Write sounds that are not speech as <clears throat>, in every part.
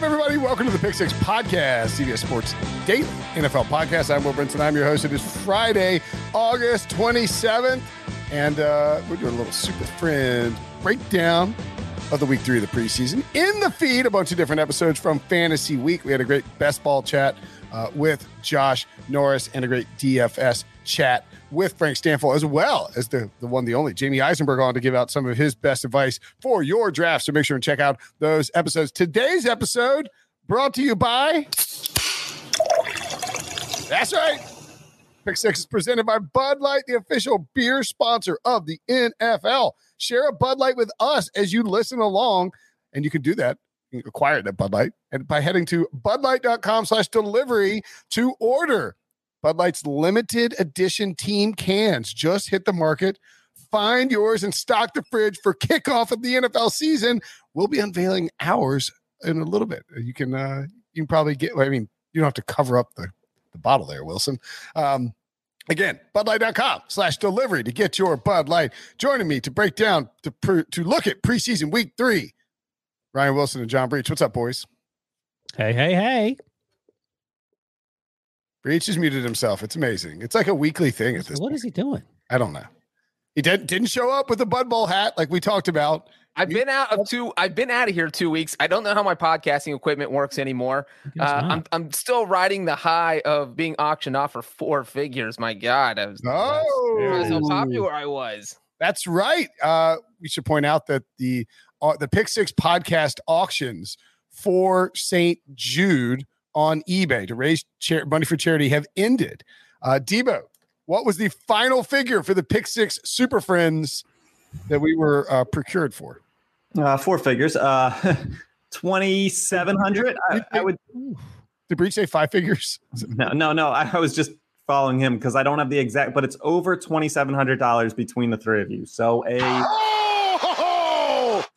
up, everybody? Welcome to the Pick Six Podcast, CBS Sports Daily NFL Podcast. I'm Will Brinson. I'm your host. It is Friday, August 27th, and uh, we're doing a little super friend breakdown of the week three of the preseason. In the feed, a bunch of different episodes from Fantasy Week. We had a great best ball chat uh, with Josh Norris and a great DFS chat with Frank Stampfel, as well as the, the one, the only Jamey Eisenberg on to give out some of his best advice for your draft. So make sure and check out those episodes. Today's episode brought to you by. That's right. Pick Six is presented by Bud Light, the official beer sponsor of the NFL. Share a Bud Light with us as you listen along, and you can do that. Can at Bud Light and by heading to budlight.com slash delivery to order. Bud Light's limited edition team cans just hit the market. Find yours and stock the fridge for kickoff of the NFL season. We'll be unveiling ours in a little bit. You can uh, you can probably get. I mean, you don't have to cover up the the bottle there, Wilson. Um, again, budlight.com slash delivery to get your Bud Light. Joining me to break down to pre- to look at preseason week three. Ryan Wilson and John Breech. What's up, boys? Hey, hey, hey. Breech has muted himself. It's amazing. It's like a weekly thing at this. What point. is he doing? I don't know. He didn't didn't show up with the Bud Bowl hat like we talked about. I've been out of two. I've been out of here two weeks. I don't know how my podcasting equipment works anymore. Uh, I'm I'm still riding the high of being auctioned off for four figures. My God, I was oh, how popular I was. That's right. Uh, we should point out that the uh, the Pick Six podcast auctions for St. Jude on eBay to raise money for charity have ended. Uh, Debo, what was the final figure for the Pick Six Super Friends that we were uh, procured for? Uh, four figures. Uh, <laughs> twenty seven hundred. I, I, would. <sighs> Did Breech say five figures? <laughs> No, no, no. I, I was just following him because I don't have the exact, but it's over twenty seven hundred dollars between the three of you. So a.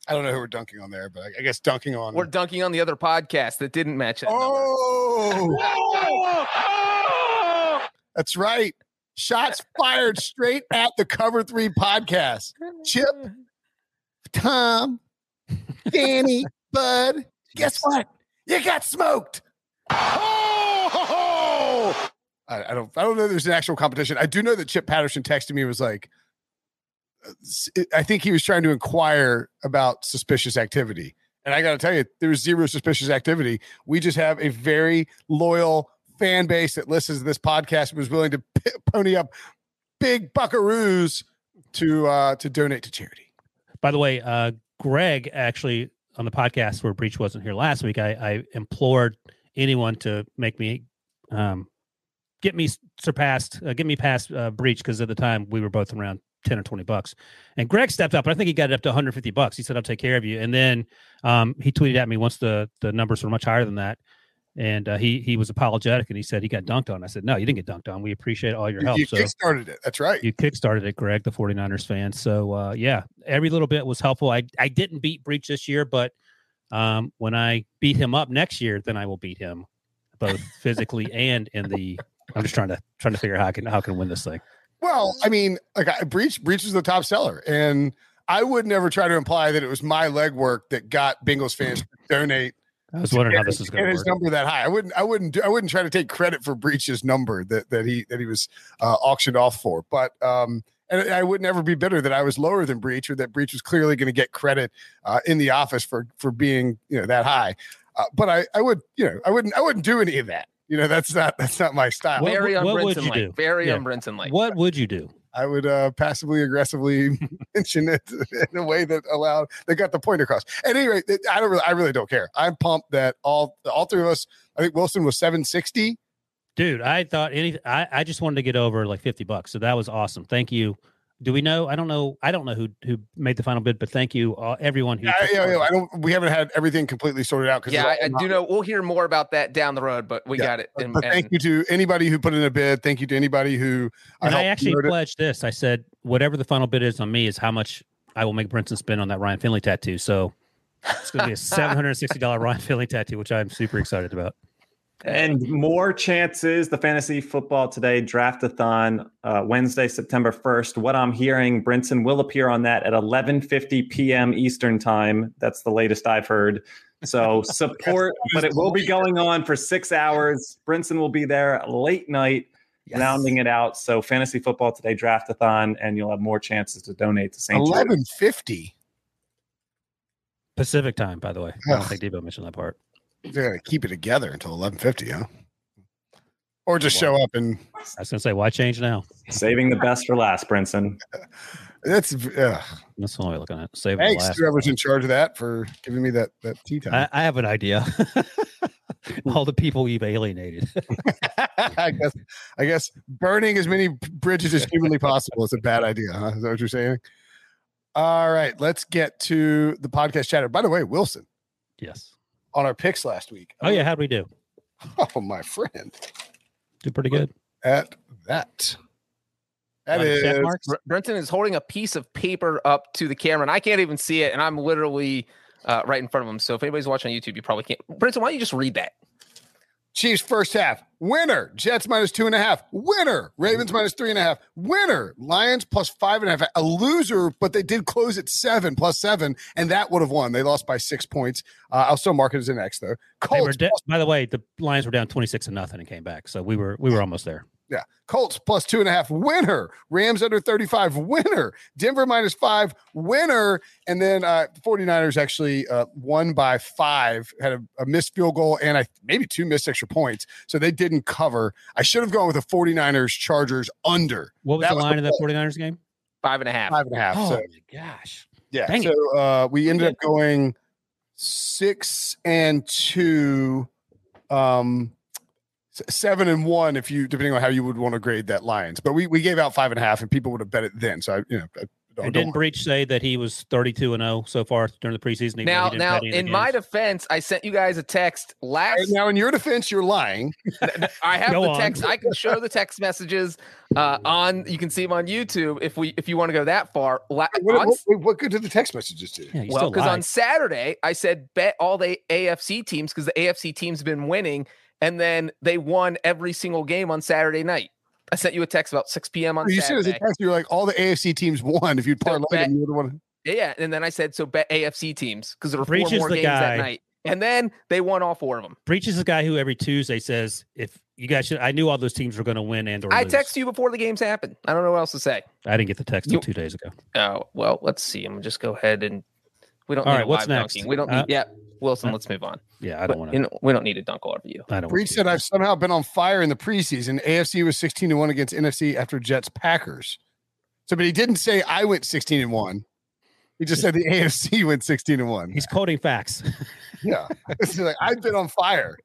Oh! I don't know who we're dunking on there, but I, I guess dunking on. We're dunking on the other podcast that didn't match that. Oh, <laughs> that's right. Shots fired straight at the Cover Three podcast. Chip, Tom, Danny, Bud. Guess what? You got smoked. Oh! I, I don't. I don't know. There's an actual competition. I do know that Chip Patterson texted me and was like, I think he was trying to inquire about suspicious activity. And I got to tell you, there's zero suspicious activity. We just have a very loyal fan base that listens to this podcast and was willing to p- pony up big buckaroos to uh, to donate to charity. By the way, uh, Greg actually on the podcast where Breech wasn't here last week, I, I implored anyone to make me um, get me surpassed, uh, get me past uh, Breech because at the time we were both around 10 or 20 bucks. And Greg stepped up. But I think he got it up to 150 bucks. He said, I'll take care of you. And then um, he tweeted at me once the, the numbers were much higher than that. And uh, he he was apologetic and he said he got dunked on. I said, No, you didn't get dunked on. We appreciate all your You, help. you so kickstarted it. That's right. you kickstarted it, Greg, the 49ers fan. So uh, yeah, every little bit was helpful. I, I didn't beat Breech this year, but um, when I beat him up next year, then I will beat him both physically and in the I'm just trying to trying to figure out how I can how I can win this thing. Well, I mean, like I, Breech Breech was the top seller, and I would never try to imply that it was my legwork that got Bengals fans to donate. I was wondering how this is going to his number that high. I wouldn't. I wouldn't. Do, I wouldn't try to take credit for Breech's number that that he that he was uh, auctioned off for. But um, and I would never be bitter that I was lower than Breech or that Breech was clearly going to get credit uh, in the office for for being you know that high. Uh, but I I would you know I wouldn't I wouldn't do any of that. You know that's not that's not my style. What- Very what would you like. do? Very Yeah. unbrinson like. What would you do? I would uh, passively aggressively <laughs> mention it in a way that allowed that got the point across. At any rate, I don't really, I really don't care. I'm pumped that all all three of us. I think Wilson was 760. Dude, I thought any I, I just wanted to get over like 50 bucks. So that was awesome. Thank you. Do we know? I don't know. I don't know who who made the final bid, but thank you uh, everyone who Yeah, yeah, yeah, I don't. We haven't had everything completely sorted out. Yeah, I, I do know. We'll hear more about that down the road, but we Yeah, got it. And- but thank and- you to anybody who put in a bid. Thank you to anybody who. And I helped actually promote it. pledged this. I said whatever the final bid is on me is how much I will make Brinson spend on that Ryan Finley tattoo. So it's going to be a <laughs> seven hundred sixty dollar Ryan Finley tattoo, which I'm super excited about. And more chances. The fantasy football today draftathon uh, Wednesday, September first. What I'm hearing, Brinson will appear on that at 11:50 p.m. Eastern time. That's the latest I've heard. So <laughs> support, but it will be going on for six hours. Brinson will be there late night, yes. rounding it out. So fantasy football today draftathon, and you'll have more chances to donate to St. Eleven fifty Pacific time, by the way. I don't think Debo mentioned that part. They're gonna keep it together until eleven fifty, huh? Or just show up and. I was gonna say, why change now? Saving the best for last, Brinson. <laughs> That's uh, that's the only way looking at. Save thanks, whoever's in charge of that, for giving me that that tea time. I, I have an idea. <laughs> All the people you've alienated. <laughs> I guess I guess burning as many bridges as humanly possible is a bad idea, huh? Is that what you're saying? All right, let's get to the podcast chatter. By the way, Wilson. Yes. On our picks last week. Oh yeah, how'd we do? <laughs> Oh my friend. Do pretty good. At that. That is Brinson is holding a piece of paper up to the camera, and I can't even see it, and I'm literally uh, right in front of him. So if anybody's watching on YouTube, you probably can't. Brinson, why don't you just read that? Chiefs first half winner. Jets minus two and a half winner. Ravens minus three and a half winner. Lions plus five and a half a loser, but they did close at seven plus seven, and that would have won. They lost by six points. Uh, I'll still mark it as an X though. Colts, de- by the way, the Lions were down twenty six and nothing and came back, so we were we were almost there. Yeah. Colts plus two and a half winner. Rams under 35 winner. Denver minus five winner. And then uh 49ers actually uh won by five, had a, a missed field goal and I maybe two missed extra points. So they didn't cover. I should have gone with the 49ers Chargers under. What was that the line of that 49ers game? Five and a half. Five and a half. Oh so, my gosh. Yeah. Dang so uh we ended up going six and two. Um seven and one if you depending on how you would want to grade that Lions. But we we gave out five and a half, and people would have bet it then. So I, you know. I, don't, and didn't Breech say that he was 32 and 0 so far during the preseason? Now, now, in my defense, I sent you guys a text last. Right, now, in your defense, you're lying. <laughs> I have the text. I can show the text messages uh, on. You can see them on YouTube if we if you want to go that far. La- what, on, what, what, good did the text messages do? Yeah, well, because on Saturday I said bet all the AFC teams because the AFC teams have been winning and then they won every single game on Saturday night. I sent you a text about 6 p.m. on you Saturday. said as a text, you're like, all the AFC teams won. If you parlay so them, you would have won. Yeah, and then I said, so bet AFC teams because there were four more games guy. that night. And then they won all four of them. Breech is the guy who every Tuesday says, if you guys should, I knew all those teams were going to win and or I lose. text you before the games happened. I don't know what else to say. I didn't get the text you, two days ago. Oh, well, let's see. I'm just go ahead and we don't all need right, what's next? Dunking. We don't need, uh, yeah. Wilson, let's move on. Yeah, I don't want to. You know, we don't need a dunk all over you. I don't. Breech said I've somehow been on fire in the preseason. AFC was sixteen to one against NFC after Jets Packers. So, but he didn't say I went sixteen and one. He just said the <laughs> AFC went sixteen and one. He's quoting facts. <laughs> yeah, like, I've been on fire.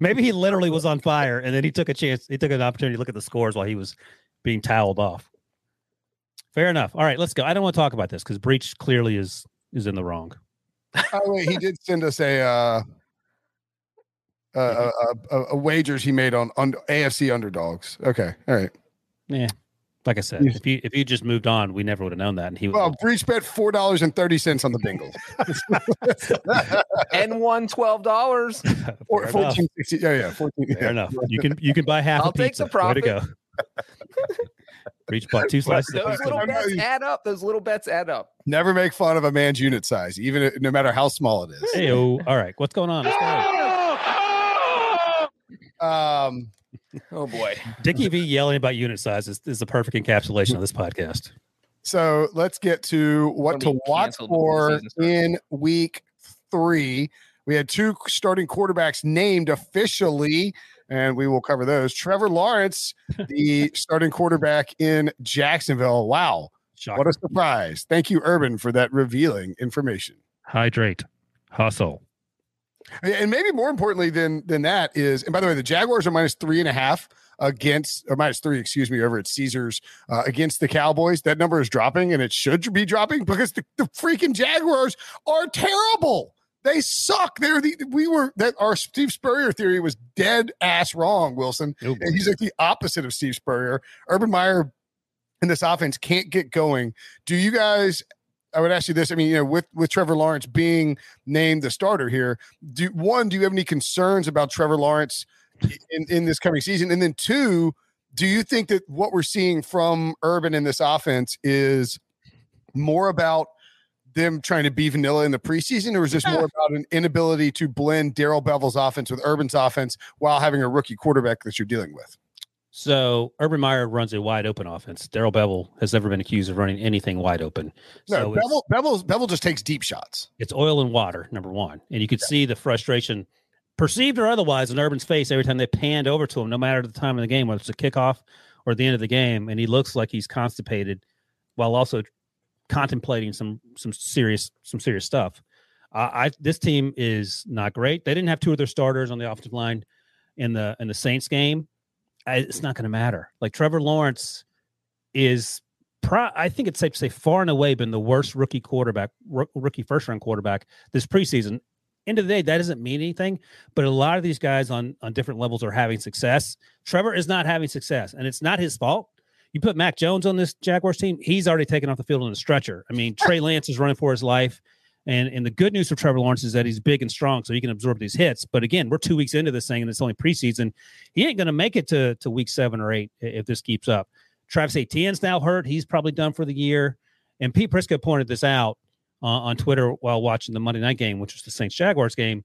Maybe he literally was on fire, and then he took a chance. He took an opportunity to look at the scores while he was being toweled off. Fair enough. All right, let's go. I don't want to talk about this because Breech clearly is is in the wrong. Oh wait, he did send us a uh, a, a, a, a, wagers he made on, on AFC underdogs. Okay, all right. Yeah, like I said, if you if you just moved on, we never would have known that. And he well, Breech bet four dollars and thirty cents on the Bengals. <laughs> and won twelve dollars <laughs> or fourteen sixty. Oh yeah, fourteen. Fair yeah. enough. You can you can buy half. I'll a pizza. take the profit. Way to go. <laughs> Breech bought two slices. Those little bets add up. Those little bets add up. Never make fun of a man's unit size, even if, no matter how small it is. Hey, all right. What's going on? Um, oh boy, Dickie V yelling about unit size is, is the perfect encapsulation of this podcast. So let's get to what to watch for in week three. We had two starting quarterbacks named officially and we will cover those. Trevor Lawrence, the <laughs> starting quarterback in Jacksonville. Wow. What a surprise. Thank you, Urban, for that revealing information. Hydrate, hustle. And maybe more importantly than than that is, and by the way, the Jaguars are minus three and a half against or minus three, excuse me, over at Caesars uh, against the Cowboys. That number is dropping, and it should be dropping because the, the freaking Jaguars are terrible. They suck. They're the we were that our Steve Spurrier theory was dead ass wrong, Wilson. Oh, and he's like the opposite of Steve Spurrier. Urban Meyer and this offense can't get going. Do you guys I would ask you this. I mean, you know, with with Trevor Lawrence being named the starter here, do one, do you have any concerns about Trevor Lawrence in, in this coming season? And then two, do you think that what we're seeing from Urban in this offense is more about them trying to be vanilla in the preseason, or is this more <laughs> about an inability to blend Darrell Bevell's offense with Urban's offense while having a rookie quarterback that you're dealing with? So Urban Meyer runs a wide open offense. Darrell Bevell has never been accused of running anything wide open. No, So Bevell, Bevell, Bevell just takes deep shots. it's oil and water, number one. And you could see the frustration, perceived or otherwise, in Urban's face every time they panned over to him, no matter the time of the game, whether it's a kickoff or the end of the game. And he looks like he's constipated while also contemplating some some serious some serious stuff. Uh, I this team is not great. They didn't have two of their starters on the offensive line in the in the Saints game. I, it's not going to matter. Like Trevor Lawrence is, pro- I think it's safe to say, far and away been the worst rookie quarterback, roo- rookie first round quarterback this preseason. End of the day, that doesn't mean anything. But a lot of these guys on on different levels are having success. Trevor is not having success, and it's not his fault. You put Mac Jones on this Jaguars team, he's already taken off the field on a stretcher. I mean, Trey <laughs> Lance is running for his life. And and the good news for Trevor Lawrence is that he's big and strong, so he can absorb these hits. But again, we're two weeks into this thing, and it's only preseason. He ain't going to make it to to week seven or eight if this keeps up. Travis Etienne's now hurt; he's probably done for the year. And Pete Prisco pointed this out uh, on Twitter while watching the Monday night game, which was the Saints Jaguars game.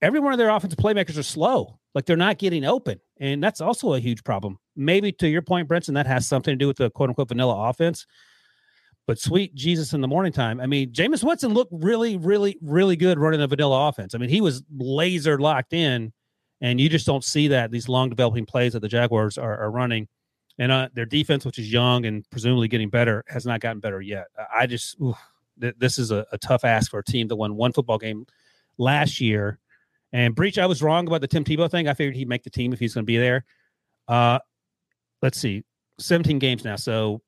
Every one of their offensive playmakers are slow, like they're not getting open, and that's also a huge problem. Maybe to your point, Brinson, that has something to do with the quote unquote vanilla offense. But sweet Jesus in the morning time. I mean, Jameis Winston looked really, really, really good running a vanilla offense. I mean, he was laser locked in, and you just don't see that these long developing plays that the Jaguars are, are running. And uh, their defense, which is young and presumably getting better, has not gotten better yet. I- I just, oof, th- this is a, a tough ask for a team that won one football game last year. And Breech, I was wrong about the Tim Tebow thing. I figured he'd make the team if he's going to be there. Uh, let's see, 17 games now. So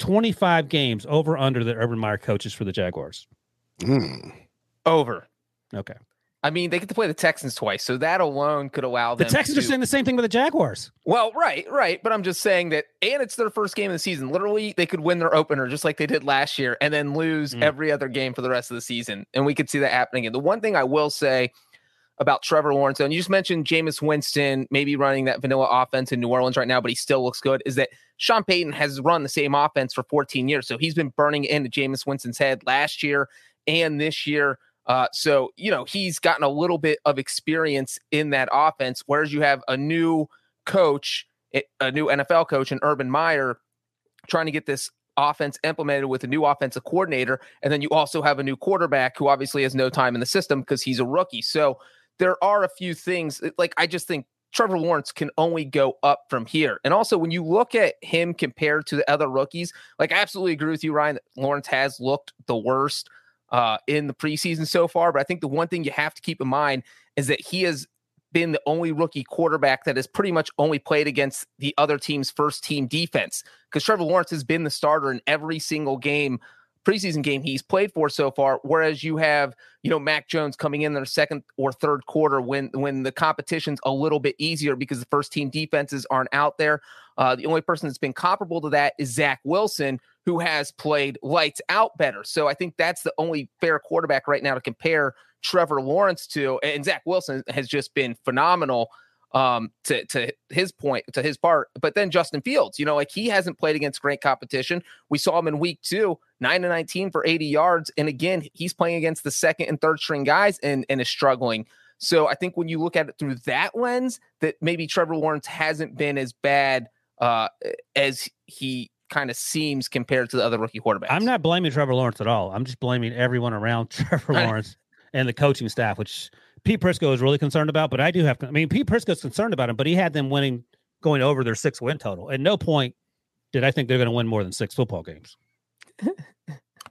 25 games over under the Urban Meyer coaches for the Jaguars. Hmm. Over. Okay. I mean, they get to play the Texans twice, so that alone could allow The them. Texans are saying the same thing with the Jaguars. Well, right, right. But I'm just saying that, and it's their first game of the season. Literally, they could win their opener just like they did last year and then lose Mm. every other game for the rest of the season. And we could see that happening. And the one thing I will say about Trevor Lawrence, and you just mentioned Jameis Winston maybe running that vanilla offense in New Orleans right now, but he still looks good, is that Sean Payton has run the same offense for 14 years. So he's been burning into Jameis Winston's head last year and this year. Uh, so, you know, he's gotten a little bit of experience in that offense, whereas you have a new coach, eh, a new NFL coach, and Urban Meyer trying to get this offense implemented with a new offensive coordinator. And then you also have a new quarterback who obviously has no time in the system because he's a rookie. So there are a few things like I just think Trevor Lawrence can only go up from here. And also, when you look at him compared to the other rookies, like I absolutely agree with you, Ryan, that Lawrence has looked the worst uh, in the preseason so far. But I think the one thing you have to keep in mind is that he has been the only rookie quarterback that has pretty much only played against the other team's first team defense because Trevor Lawrence has been the starter in every single game preseason game he's played for so far whereas you have you know Mac Jones coming in their second or third quarter when when the competition's a little bit easier because the first team defenses aren't out there. Uh, the only person that's been comparable to that is Zach Wilson who has played lights out better. So I think that's the only fair quarterback right now to compare Trevor Lawrence to and Zach Wilson has just been phenomenal um to to his point to his part. But then Justin Fields you know like he hasn't played against great competition. We saw him in week 2 9 to 19 for 80 yards and again he's playing against the second and third string guys and and is struggling so I think when you look at it through that lens that maybe Trevor Lawrence hasn't been as bad uh as he kind of seems compared to the other rookie quarterbacks I'm not blaming Trevor Lawrence at all. I'm just blaming everyone around <laughs> Trevor Lawrence and the coaching staff, which Pete Prisco is really concerned about. But I do have, I mean, Pete Prisco's concerned about him, but he had them winning, going over their six win total. At no point did I think they're going to win more than six football games.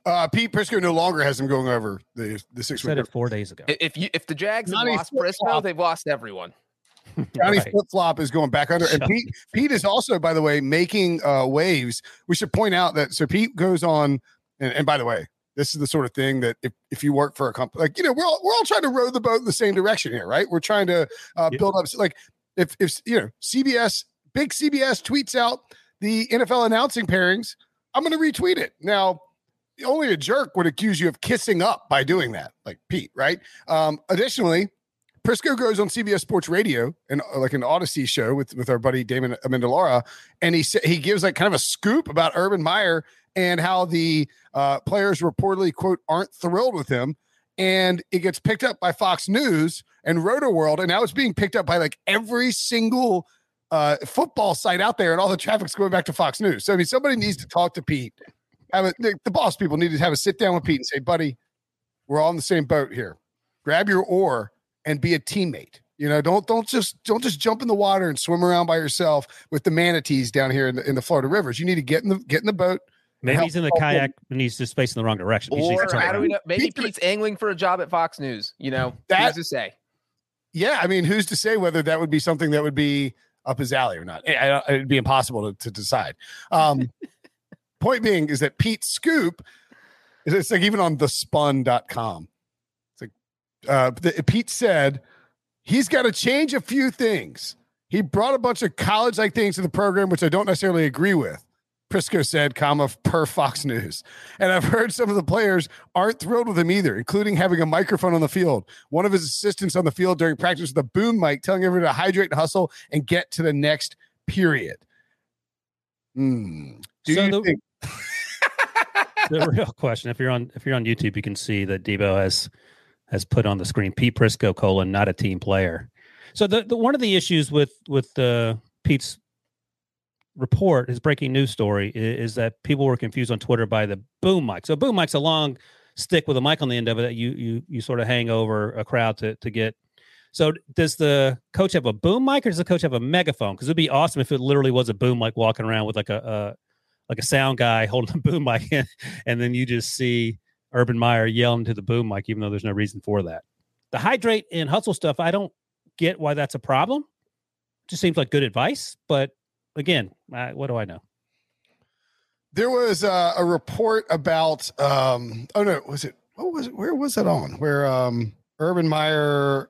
Uh, Pete Prisco no longer has them going over the the I six said it four days ago. If you if the Jags have lost flip-flop. They've lost everyone <laughs> Johnny Right. flip flop is going back under, and Pete Pete is also, by the way, making uh, waves. We should point out that so Pete goes on, and, and by the way, this is the sort of thing that if, if you work for a company, like you know, we're all, we're all trying to row the boat in the same direction here, right? We're trying to uh, Yeah. build up, like if if you know CBS, big CBS tweets out the NFL announcing pairings, I'm going to retweet it now. Only a jerk would accuse you of kissing up by doing that, like Pete, right? Um, additionally, Prisco goes on CBS Sports Radio and uh, like an Audacy show with with our buddy Damon Amendolara, and he sa- he gives like kind of a scoop about Urban Meyer and how the uh, players reportedly quote aren't thrilled with him and it gets picked up by Fox News and Roto World, and now it's being picked up by like every single uh, football site out there, and all the traffic's going back to Fox News. So I mean, somebody needs to talk to Pete. Have a, the, the boss people need to have a sit down with Pete and say, "Buddy, we're all in the same boat here. Grab your oar and be a teammate." You know, don't don't just don't just jump in the water and swim around by yourself with the manatees down here in the, in the Florida rivers. You need to get in the get in the boat. Maybe he's in the kayak and he's just facing the wrong direction. He's- he's Or how do we know? Maybe Pete's Pete's angling for a job at Fox News. You know, That- who's to say? Yeah, I mean, who's to say whether that would be something that would be up his alley or not? I, I, it'd be impossible to, to decide. Um, <laughs> point being is that Pete Scoop, it's like even on thespun.com. It's like uh, the, Pete said he's got to change a few things. He brought a bunch of college like things to the program, which I don't necessarily agree with. Prisco said, comma, per Fox News. And I've heard some of the players aren't thrilled with him either, including having a microphone on the field. One of his assistants on the field during practice with a boom mic telling everyone to hydrate and hustle and get to the next period. Hmm. Do So you the- think <laughs> the real question if you're on if you're on youtube you can see that debo has has put on the screen pete prisco colon not a team player so the, the one of the issues with with the pete's report his breaking news story is, is that people were confused on twitter by the boom mic so boom mic's a long stick with a mic on the end of it that you you you sort of hang over a crowd to to get so does the coach have a boom mic or does the coach have a megaphone because it'd be awesome if it literally was a boom mic walking around with like a, a like a sound guy <laughs> holding a boom mic and then you just see Urban Meyer yelling to the boom mic, even though there's no reason for that. The hydrate and hustle stuff, I don't get why that's a problem. Just seems like good advice, but again, what do I know? there was uh, a report about um oh no was it what was it where was it on where um urban meyer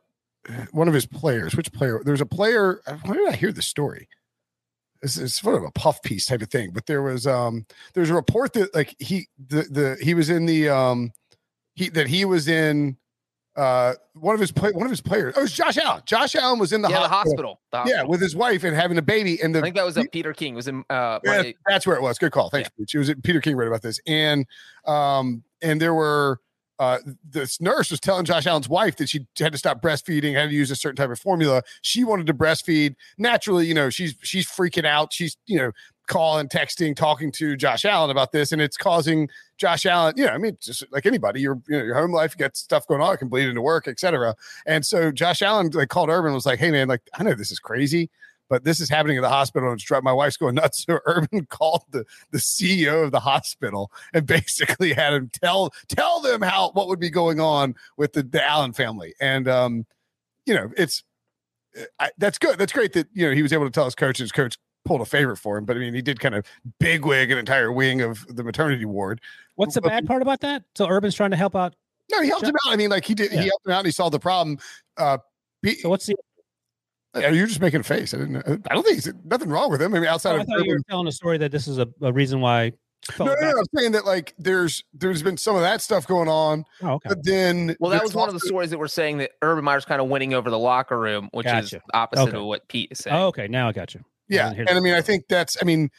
one of his players which player there's a player where did i hear the story this is sort of a puff piece type of thing but there was um there's a report that like he the the he was in the um he that he was in uh one of his play one of his players oh it was josh allen josh allen was in the yeah, the hospital hospital. Yeah with his wife and having a baby and the I think that was at Peter King. It was in uh, yeah, that's where it was. Good call. Thanks. She was Peter King wrote about this, and um, and there were uh, this nurse was telling Josh Allen's wife that she had to stop breastfeeding, had to use a certain type of formula. She wanted to breastfeed. Naturally, you know, she's she's freaking out. She's you know calling, and texting, talking to Josh Allen about this, and it's causing Josh Allen. You know, I mean, just like anybody, your you know, your home life, got stuff going on, it can bleed into work, etc. And so Josh Allen like called Urban was like, "Hey man, like I know this is crazy." but this is happening at the hospital and my wife's going nuts. <laughs> So Urban <laughs> called the, the CEO of the hospital and basically had him tell tell them how what would be going on with the, the Allen family. And um, you know, it's I, that's good. That's great that you know he was able to tell his coach. His coach pulled a favor for him, but I mean, he did kind of bigwig an entire wing of the maternity ward. What's the bad part about that? So Urban's trying to help out. No, he helped Sure. him out. I mean, like he did. Yeah. He helped him out. and He solved the problem. Uh, be, So what's the? are you just making a face? I didn't. I don't think there's nothing wrong with him. I mean, outside Oh, I of thought you Urban- were telling a story that this is a, a reason why. no, no, no, I'm saying that like there's there's been some of that stuff going on, Oh, okay. but then Well, that was one of the stories that were saying that Urban Meyer's kind of winning over the locker room, which is Gotcha. the opposite Okay. of what Pete is saying. Oh, okay. Now I got you. Yeah, and I mean, I think that's. I mean,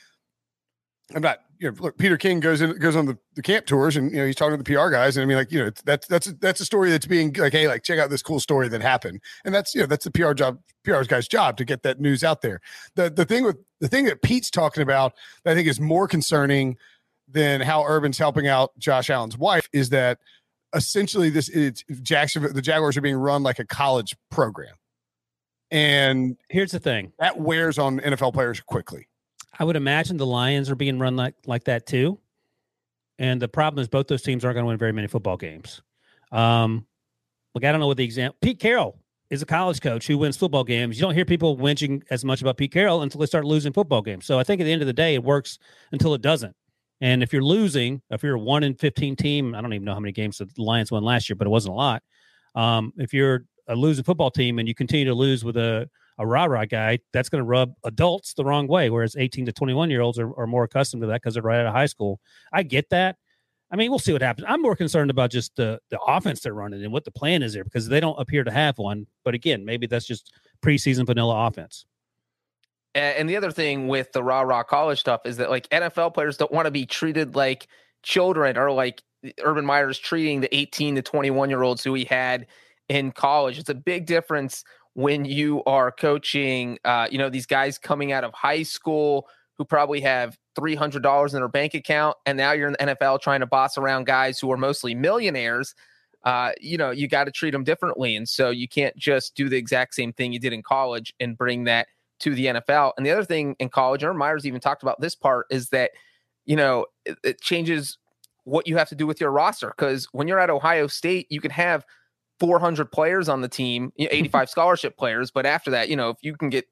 I'm not. You know, look, Peter King goes in goes on the, the camp tours, and you know he's talking to the PR guys, and I mean, like you know, it's- that's that's that's a story that's being like, hey, like check out this cool story that happened, and that's you know that's the PR job, PR's guy's job to get that news out there. The the thing with the thing that Pete's talking about that I think is more concerning than how Urban's helping out Josh Allen's wife is that essentially this it's Jacksonville the Jaguars are being run like a college program, and Here's the thing. that wears on NFL players quickly. I would imagine the Lions are being run like like that too. And the problem is both those teams aren't going to win very many football games. Um, look, I don't know what the example. Pete Carroll is a college coach who wins football games. You don't hear people whinging as much about Pete Carroll until they start losing football games. So I think at the end of the day, it works until it doesn't. And if you're losing, if you're a one in fifteen team, I don't even know how many games the Lions won last year, but it wasn't a lot. Um, if you're a losing football team and you continue to lose with a a rah rah guy, that's going to rub adults the wrong way. Whereas 18 to 21 year olds are, are more accustomed to that because they're right out of high school. I get that. I mean, we'll see what happens. I'm more concerned about just the the offense they're running and what the plan is there because they don't appear to have one. But again, maybe that's just preseason vanilla offense. And the other thing with the rah rah college stuff is that like NFL players don't want to be treated like children or like eh, Urban Meyer's treating the 18 to 21 year olds who he had in college. It's a big difference when you are coaching, uh, you know, these guys coming out of high school who probably have $300 in their bank account. And now you're in the NFL trying to boss around guys who are mostly millionaires. Uh, you know, you got to treat them differently. And so you can't just do the exact same thing you did in college and bring that to the NFL. And the other thing in college, Aaron Myers even talked about this part, is that, you know, it, it changes what you have to do with your roster. Because when you're at Ohio State, you can have 400 players on the team, <laughs> 85 scholarship players. But after that, you know, if you can get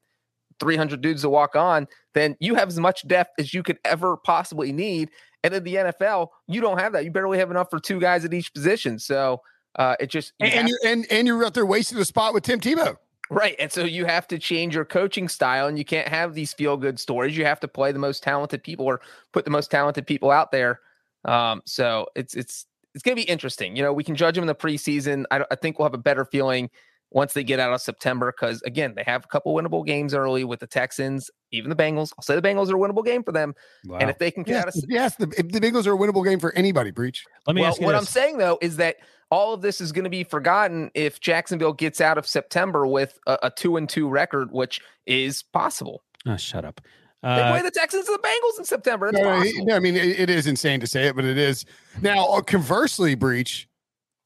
300 dudes to walk on, then you have as much depth as you could ever possibly need. And in the NFL, you don't have that. You barely have enough for two guys at each position. So uh, it just you and, and you're and, and you're out there wasting a spot with Tim Tebow. Right. And so you have to change your coaching style and you can't have these feel good stories. You have to play the most talented people or put the most talented people out there. Um, so it's it's it's going to be interesting. You know, we can judge them in the preseason. I, I think we'll have a better feeling once they get out of September because again, they have a couple winnable games early with the Texans, even the Bengals. I'll say the Bengals are a winnable game for them. Wow. And if they can get yes, out of yes, the, the Bengals are a winnable game for anybody. Breech. Let me well, what this. I'm saying though is that all of this is going to be forgotten if Jacksonville gets out of September with a, a two and two record, which is possible. Oh, shut up. Uh, they play the Texans and the Bengals in September. It's no, no, I mean it, it is insane to say it, but it is. Now, uh, conversely, Breech.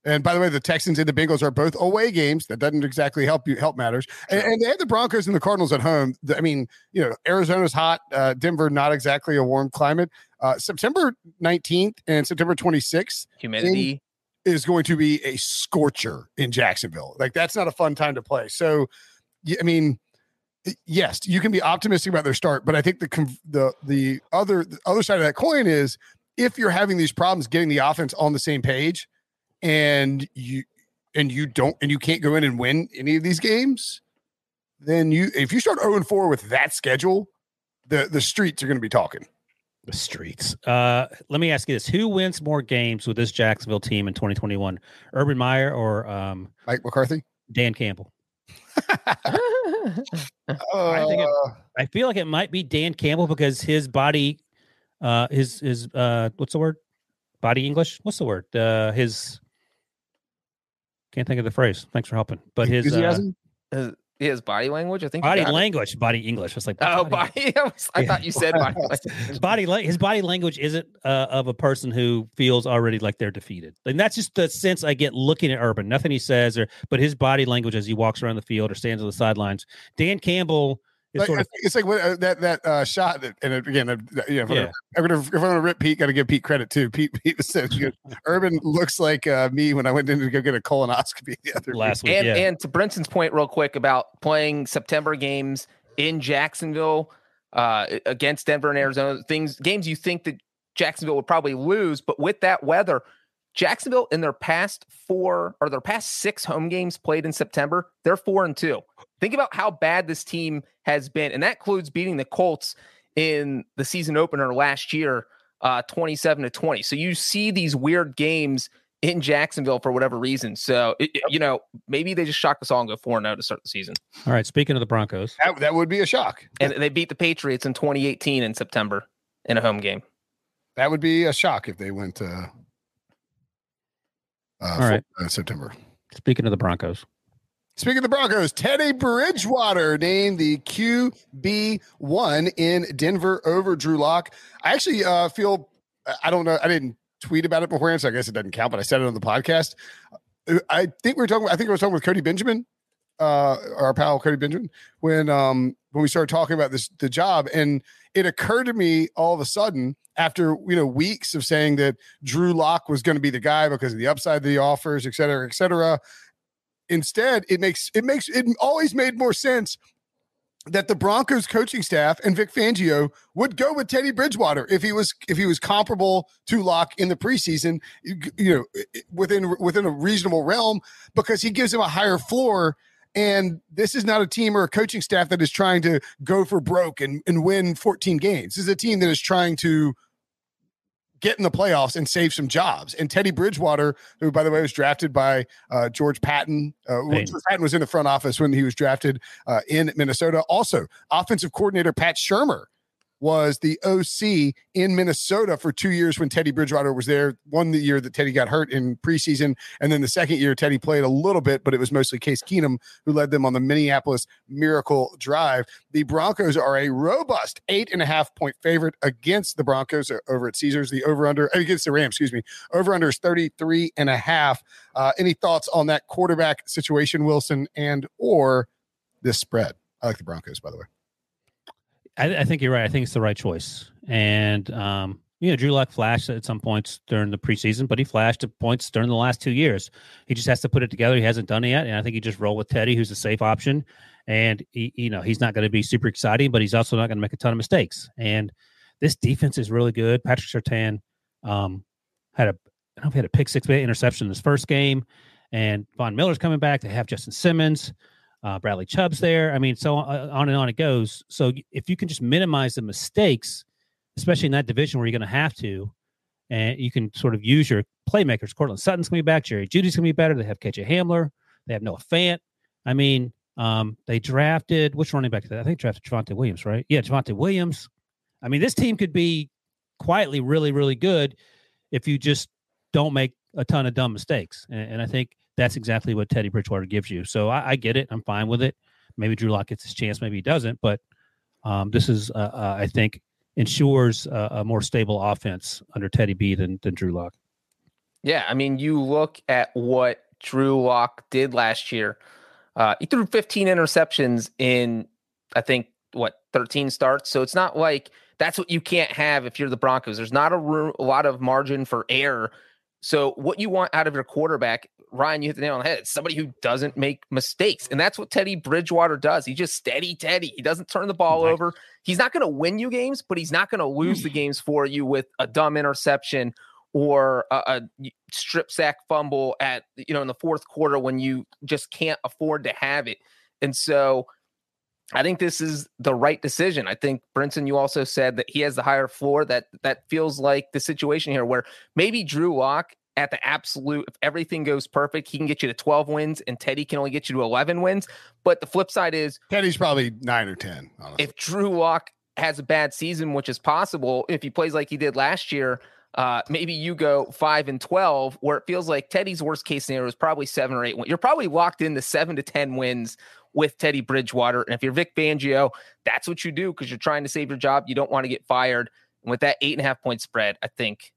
And by the way, the Texans and the Bengals are both away games. That doesn't exactly help you help matters. And, and they have the Broncos and the Cardinals at home. I mean, you know, Arizona's hot. Uh, Denver, not exactly a warm climate. Uh, September 19th and September 26th. Humidity is going to be a scorcher in Jacksonville. Like that's not a fun time to play. So, I mean, yes, you can be optimistic about their start, but I think the the the other the other side of that coin is if you're having these problems getting the offense on the same page, and you and you don't and you can't go in and win any of these games, then you if you start 0 and 4 with that schedule, the the streets are going to be talking. The streets. Uh, let me ask you this: Who wins more games with this Jacksonville team in 2021? Urban Meyer or um, Mike McCarthy? Dan Campbell. <laughs> I think it, uh. I feel like it might be Dan Campbell because his body, uh, his his uh, what's the word? Body English. What's the word? Uh, his can't think of the phrase. Thanks for helping. But his uh, his body language. I think body language, it. body English. It's like oh, body. I, was, <laughs> I thought you said body. <laughs> <laughs> body his body language isn't uh, of a person who feels already like they're defeated, and that's just the sense I get looking at Urban. Nothing he says, or but his body language as he walks around the field or stands on the sidelines. Dan Campbell it's, like, sort of, it's like uh, that that uh, shot that, and again, uh, you know, if, yeah. I'm gonna, if I'm gonna rip Pete, got to give Pete credit too. Pete, Pete <laughs> said, "Urban looks like uh, me when I went in to go get a colonoscopy <laughs> the other last week." And, yeah. and to Brinson's point, real quick about playing September games in Jacksonville uh, against Denver and Arizona, things games you think that Jacksonville would probably lose, but with that weather, Jacksonville in their past four or their past six home games played in September, they're four and two. Think about how bad this team has been, and that includes beating the Colts in the season opener last year, uh, 27 to 20. So you see these weird games in Jacksonville for whatever reason. So, it, you know, maybe they just shock us all and go 4 and 0 to start the season. All right. Speaking of the Broncos, that, that would be a shock. And they beat the Patriots in 2018 in September in a home game. That would be a shock if they went to uh, All right. Uh, September. Speaking of the Broncos. Speaking of the Broncos, Teddy Bridgewater named the QB1 in Denver over Drew Lock. I actually uh, feel, I don't know, I didn't tweet about it beforehand, so I guess it doesn't count, but I said it on the podcast. Uh, I think we were talking, I think I was talking with Cody Benjamin, uh, our pal Cody Benjamin, when um, when we started talking about this the job. And it occurred to me all of a sudden after you know weeks of saying that Drew Lock was going to be the guy because of the upside of the offers, et cetera, et cetera. Instead, it makes it makes it always made more sense that the Broncos coaching staff and Vic Fangio would go with Teddy Bridgewater if he was if he was comparable to Lock in the preseason, you know, within within a reasonable realm because he gives him a higher floor and this is not a team or a coaching staff that is trying to go for broke and, and win 14 games. This is a team that is trying to get in the playoffs and save some jobs. And Teddy Bridgewater, who by the way was drafted by uh, George Patton, uh, George Paton was in the front office when he was drafted uh, in Minnesota. Also, offensive coordinator Pat Shurmur was the OC in Minnesota for two years when Teddy Bridgewater was there. One the year that Teddy got hurt in preseason, and then the second year Teddy played a little bit, but it was mostly Case Keenum who led them on the Minneapolis Miracle Drive. The Broncos are a robust eight and a half point favorite against the Broncos over at Caesars. The over under against the Rams, excuse me, over under is 33 and a half. Uh, any thoughts on that quarterback situation, Wilson, and or this spread? I like the Broncos, by the way. I, I, think you're right. I think it's the right choice. And um, you know, Drew Lock flashed at some points during the preseason, but he flashed at points during the last two years. He just has to put it together. He hasn't done it yet, and I think he just roll with Teddy, who's a safe option. And he, you know, he's not going to be super exciting, but he's also not going to make a ton of mistakes. And this defense is really good. Patrick Surtain um, had a, I don't know if he had a pick six interception in his first game, and Von Miller's coming back. They have Justin Simmons uh, Bradley Chubb's there. I mean, so uh, on and on it goes. So if you can just minimize the mistakes, especially in that division where you're going to have to, and you can sort of use your playmakers. Courtland Sutton's going to be back. Jerry Jeudy's going to be better. They have KJ Hamler. They have Noah Fant. I mean, um, they drafted which running back? I think drafted Javonte Williams, right? Yeah, Javonte Williams. I mean, this team could be quietly really, really good if you just don't make a ton of dumb mistakes. And, and I think that's exactly what Teddy Bridgewater gives you. So I, I get it. I'm fine with it. Maybe Drew Lock gets his chance. Maybe he doesn't. But um, this is, uh, uh, I think, ensures a, more stable offense under Teddy B than, than Drew Lock. Yeah. I mean, you look at what Drew Lock did last year. Uh, he threw 15 interceptions in, I think, what, 13 starts. So it's not like that's what you can't have if you're the Broncos. There's not a lot of margin for error. So what you want out of your quarterback Ryan, you hit the nail on the head. It's somebody who doesn't make mistakes. And that's what Teddy Bridgewater does. He just steady Teddy. He doesn't turn the ball right. over. He's not going to win you games, but he's not going to lose the <clears throat> games for you with a dumb interception or a, a, strip sack fumble at you know in the fourth quarter when you just can't afford to have it. And so I think this is the right decision. I think Brinson, you also said that he has the higher floor. That that feels like the situation here where maybe Drew Lock at the absolute, if everything goes perfect, he can get you to 12 wins and Teddy can only get you to 11 wins. But the flip side is Teddy's probably nine or 10. Honestly. If Drew Lock has a bad season, which is possible, if he plays like he did last year, uh, maybe you go five and 12, where it feels like Teddy's worst case scenario is probably seven or eight. Wins. You're probably locked into seven to 10 wins with Teddy Bridgewater. And if you're Vic Fangio, that's what you do because you're trying to save your job. You don't want to get fired. And with that eight and a half point spread, I think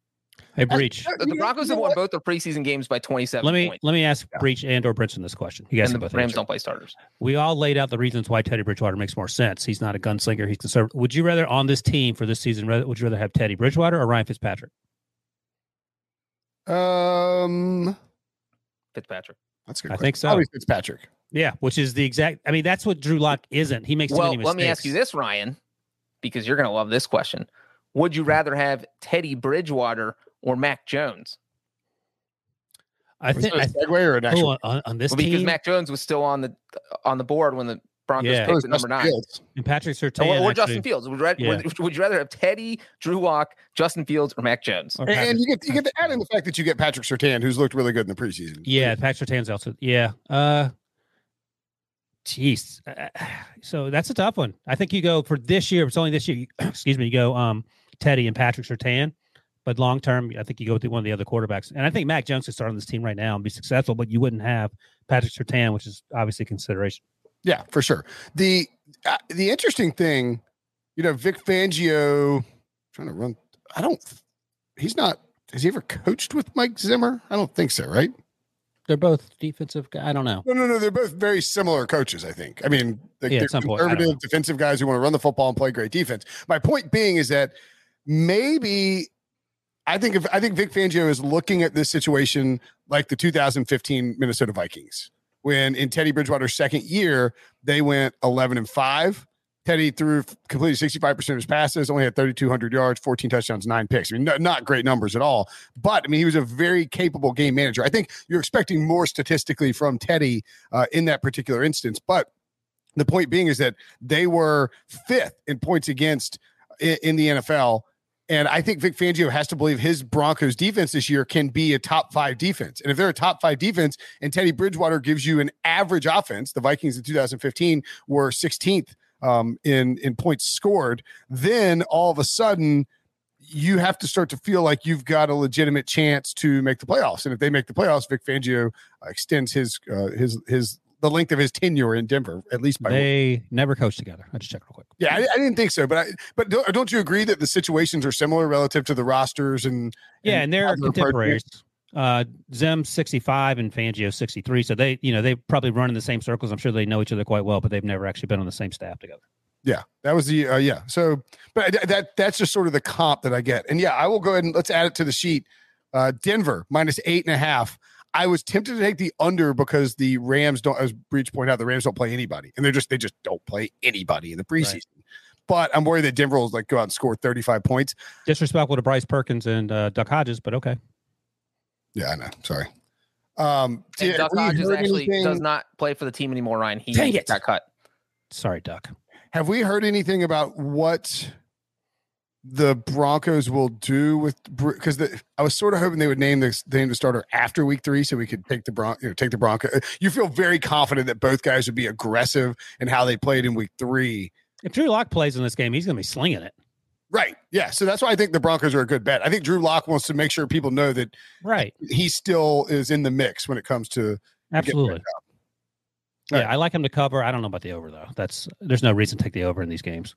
Hey, Breech. The, the Broncos have won both their preseason games by 27 let me, points. Let me ask yeah. Breech and or Brinson this question. You guys and the Rams answer. don't play starters. We all laid out the reasons why Teddy Bridgewater makes more sense. He's not a gunslinger. He's conservative. Would you rather on this team for this season, would you rather have Teddy Bridgewater or Ryan Fitzpatrick? Um, Fitzpatrick. That's good. I think so. Probably Fitzpatrick. Yeah, which is the exact. I mean, that's what Drew Lock isn't. He makes well. let me ask you this, Ryan, because you're going to love this question. Would you rather have Teddy Bridgewater or Mac Jones? I think a segue or an actual oh, on, on, this well, team? because Mac Jones was still on the on the board when the Broncos yeah. picked at number nine. Fields. And Patrick Surtain or, or actually, Justin Fields. Would, yeah. would, would, you rather have Teddy, Drew Lock, Justin Fields, or Mac Jones? Or and, and, you get you get to add in the fact that you get Patrick Surtain, who's looked really good in the preseason. Yeah, Patrick Surtain's also yeah. Uh, Jeez. Uh, so that's a tough one. I think you go for this year. It's only this year. <clears throat> excuse me. You go um Teddy and Patrick Surtain. But long term, I think you go with one of the other quarterbacks. And I think Mac Jones could start on this team right now and be successful, but you wouldn't have Patrick Surtain, which is obviously a consideration. Yeah, for sure. The uh, the interesting thing, you know, Vic Fangio trying to run. I don't. He's not. Has he ever coached with Mike Zimmer? I don't think so. Right? They're both defensive guys. I don't know. No, no, no. They're both very similar coaches. I think. I mean, yeah, they're conservative defensive guys who want to run the football and play great defense. My point being is that maybe I think if I think Vic Fangio is looking at this situation like the 2015 Minnesota Vikings, when in Teddy Bridgewater's second year, they went 11 and 5. Teddy threw completed 65% of his passes, only had 3,200 yards, 14 touchdowns, nine picks. I mean, not, great numbers at all. But I mean, he was a very capable game manager. I think you're expecting more statistically from Teddy uh, in that particular instance. But the point being is that they were fifth in points against in, in the NFL And I think Vic Fangio has to believe his Broncos defense this year can be a top five defense. And if they're a top five defense and Teddy Bridgewater gives you an average offense, the Vikings in 2015 were 16th um, in in points scored, then all of a sudden you have to start to feel like you've got a legitimate chance to make the playoffs. And if they make the playoffs, Vic Fangio extends his uh, his his the length of his tenure in Denver, at least by they never coached together. I just checked real quick. Yeah, I, I, didn't think so, but I, but don't, don't, you agree that the situations are similar relative to the rosters and yeah, and, and they're contemporaries. Uh, Zim sixty five and Fangio sixty three, so they you know they probably run in the same circles. I'm sure they know each other quite well, but they've never actually been on the same staff together. Yeah, that was the uh, yeah. So, but that that's just sort of the comp that I get, and yeah, I will go ahead and let's add it to the sheet. Uh, Denver minus eight and a half. I was tempted to take the under because the Rams don't, as Breech pointed out, the Rams don't play anybody, and they're just they just don't play anybody in the preseason. Right. But I'm worried that Denver will like go out and score 35 points. Disrespectful to Bryce Perkins and uh, Duck Hodges, but okay. Yeah, I know. Sorry. Um, and Duck Hodges actually anything? does not play for the team anymore. Ryan, he Dang it. got cut. Sorry, Duck. Have we heard anything about what the Broncos will do with because I was sort of hoping they would name this name the starter after week three so we could take the Bron you know take the Bronco. You feel very confident that both guys would be aggressive in how they played in week three. If Drew Lock plays in this game, he's going to be slinging it. Right. Yeah. So that's why I think the Broncos are a good bet. I think Drew Lock wants to make sure people know that right he still is in the mix when it comes to absolutely. Yeah, right. I like him to cover. I don't know about the over though. That's there's no reason to take the over in these games.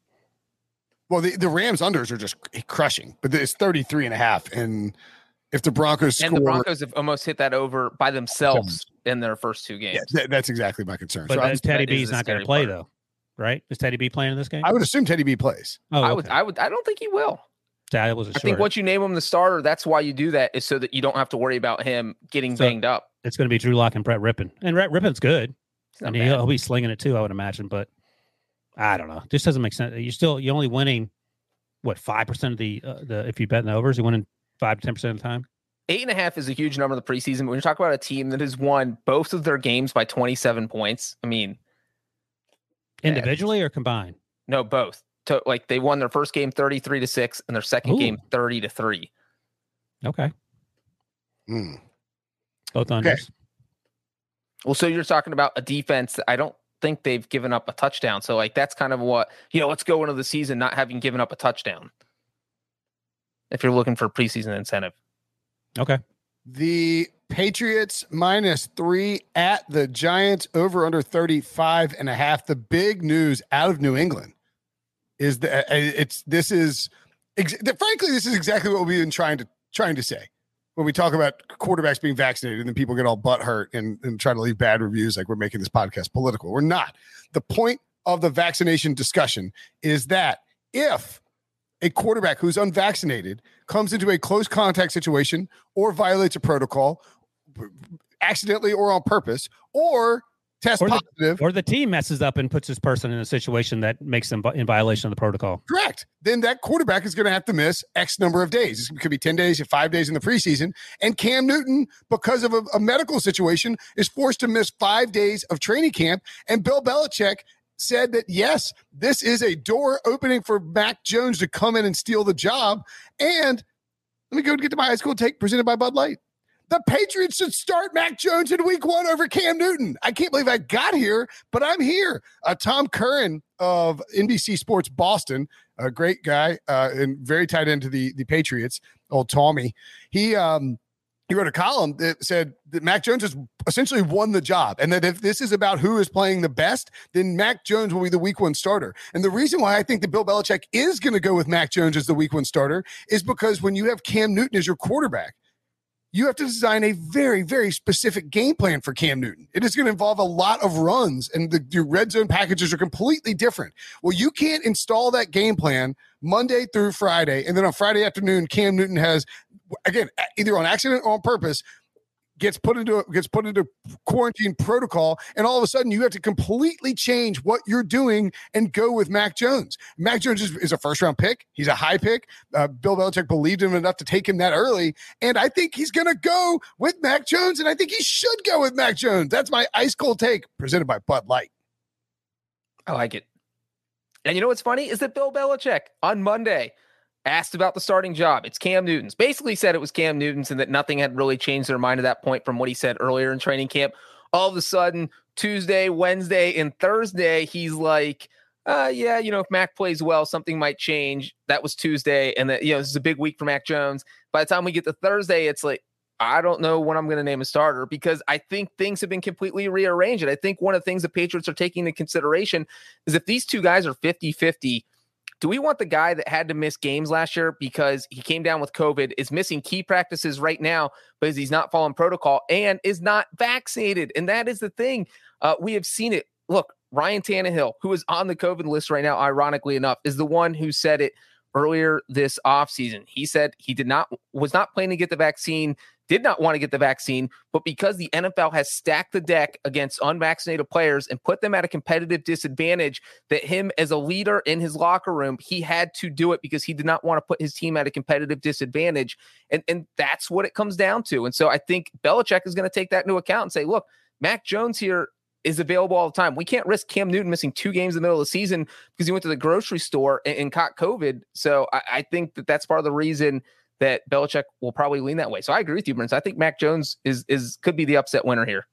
Well, the, the Rams unders are just crushing, but it's 33 and a half. And if the Broncos and the Broncos have almost hit that over by themselves in their first two games. Yeah, that's exactly my concern. But so Teddy B is not going to play part. though, right? Is Teddy B playing in this game? I would assume Teddy B plays. Oh, okay. I would. I would. I don't think he will. That was. I think once you name him the starter, that's why you do that is so that you don't have to worry about him getting so banged up. It's going to be Drew Lock and Brett Rypien, and Brett Rypien's good. I mean, he'll, he'll be slinging it too, I would imagine. But I don't know. This doesn't make sense. You're still you're only winning what five percent of the uh, the if you bet in the overs, you're winning five to ten percent of the time. Eight and a half is a huge number in the preseason. But when you talk about a team that has won both of their games by 27 points, I mean, individually or combined? No, both. To, like they won their first game 33 to six and their second Ooh. game 30 to three. Okay. Mm. Both unders. Okay. Well, so you're talking about a defense that I don't think they've given up a touchdown. So like that's kind of what you know. Let's go into the season not having given up a touchdown. If you're looking for preseason incentive. Okay. The Patriots minus three at the Giants over under 35 and a half. The big news out of New England is that uh, it's this is frankly this is exactly what we've been trying to trying to say when we talk about quarterbacks being vaccinated and then people get all butt hurt and, and try to leave bad reviews like we're making this podcast political. We're not. The point of the vaccination discussion is that if a quarterback who's unvaccinated comes into a close contact situation or violates a protocol accidentally or on purpose or test or positive, the, or the team messes up and puts this person in a situation that makes them in violation of the protocol. Correct. Then that quarterback is going to have to miss X number of days. It could be 10 days, five days in the preseason. And Cam Newton, because of a, a medical situation, is forced to miss five days of training camp. And Bill Belichick said that yes, this is a door opening for Mac Jones to come in and steal the job. And let me go and get to my high school take presented by Bud Light. The Patriots should start Mac Jones in week one over Cam Newton. I can't believe I got here, but I'm here. Uh, Tom Curran of NBC Sports Boston, a great guy uh, and very tied into the, the Patriots, old Tommy. He, um, he wrote a column that said that Mac Jones has essentially won the job, and that if this is about who is playing the best, then Mac Jones will be the week one starter. And the reason why I think that Bill Belichick is going to go with Mac Jones as the week one starter is because when you have Cam Newton as your quarterback, you have to design a very, very specific game plan for Cam Newton. It is going to involve a lot of runs, and the your red zone packages are completely different. Well, you can't install that game plan Monday through Friday, and then on Friday afternoon, Cam Newton has again either on accident or on purpose gets put into gets put into quarantine protocol, and all of a sudden you have to completely change what you're doing and go with Mac Jones. Mac Jones is, is a first round pick. He's a high pick. Uh, Bill Belichick believed him enough to take him that early, and I think he's going to go with Mac Jones, and I think he should go with Mac Jones. That's my ice cold take, presented by Bud Light. I like it. And you know what's funny is that Bill Belichick on Monday asked about the starting job. It's Cam Newton's. Basically said it was Cam Newton's and that nothing had really changed their mind at that point from what he said earlier in training camp. All of a sudden, Tuesday, Wednesday, and Thursday, he's like, uh, yeah, you know, if Mac plays well, something might change. That was Tuesday. And that, you know, this is a big week for Mac Jones. By the time we get to Thursday, it's like, I don't know when I'm going to name a starter because I think things have been completely rearranged. And I think one of the things the Patriots are taking into consideration is if these two guys are 50 50, do we want the guy that had to miss games last year because he came down with COVID, is missing key practices right now because he's not following protocol and is not vaccinated? And that is the thing. Uh, we have seen it. Look, Ryan Tannehill, who is on the COVID list right now, ironically enough, is the one who said it earlier this offseason. He said he did not was not planning to get the vaccine did not want to get the vaccine, but because the NFL has stacked the deck against unvaccinated players and put them at a competitive disadvantage, that him as a leader in his locker room, he had to do it because he did not want to put his team at a competitive disadvantage. And, and that's what it comes down to. And so I think Belichick is going to take that into account and say, look, Mac Jones here is available all the time. We can't risk Cam Newton missing two games in the middle of the season because he went to the grocery store and, and caught COVID. So I, I think that that's part of the reason that Belichick will probably lean that way. So I agree with you, Brent. I think Mac Jones is is could be the upset winner here.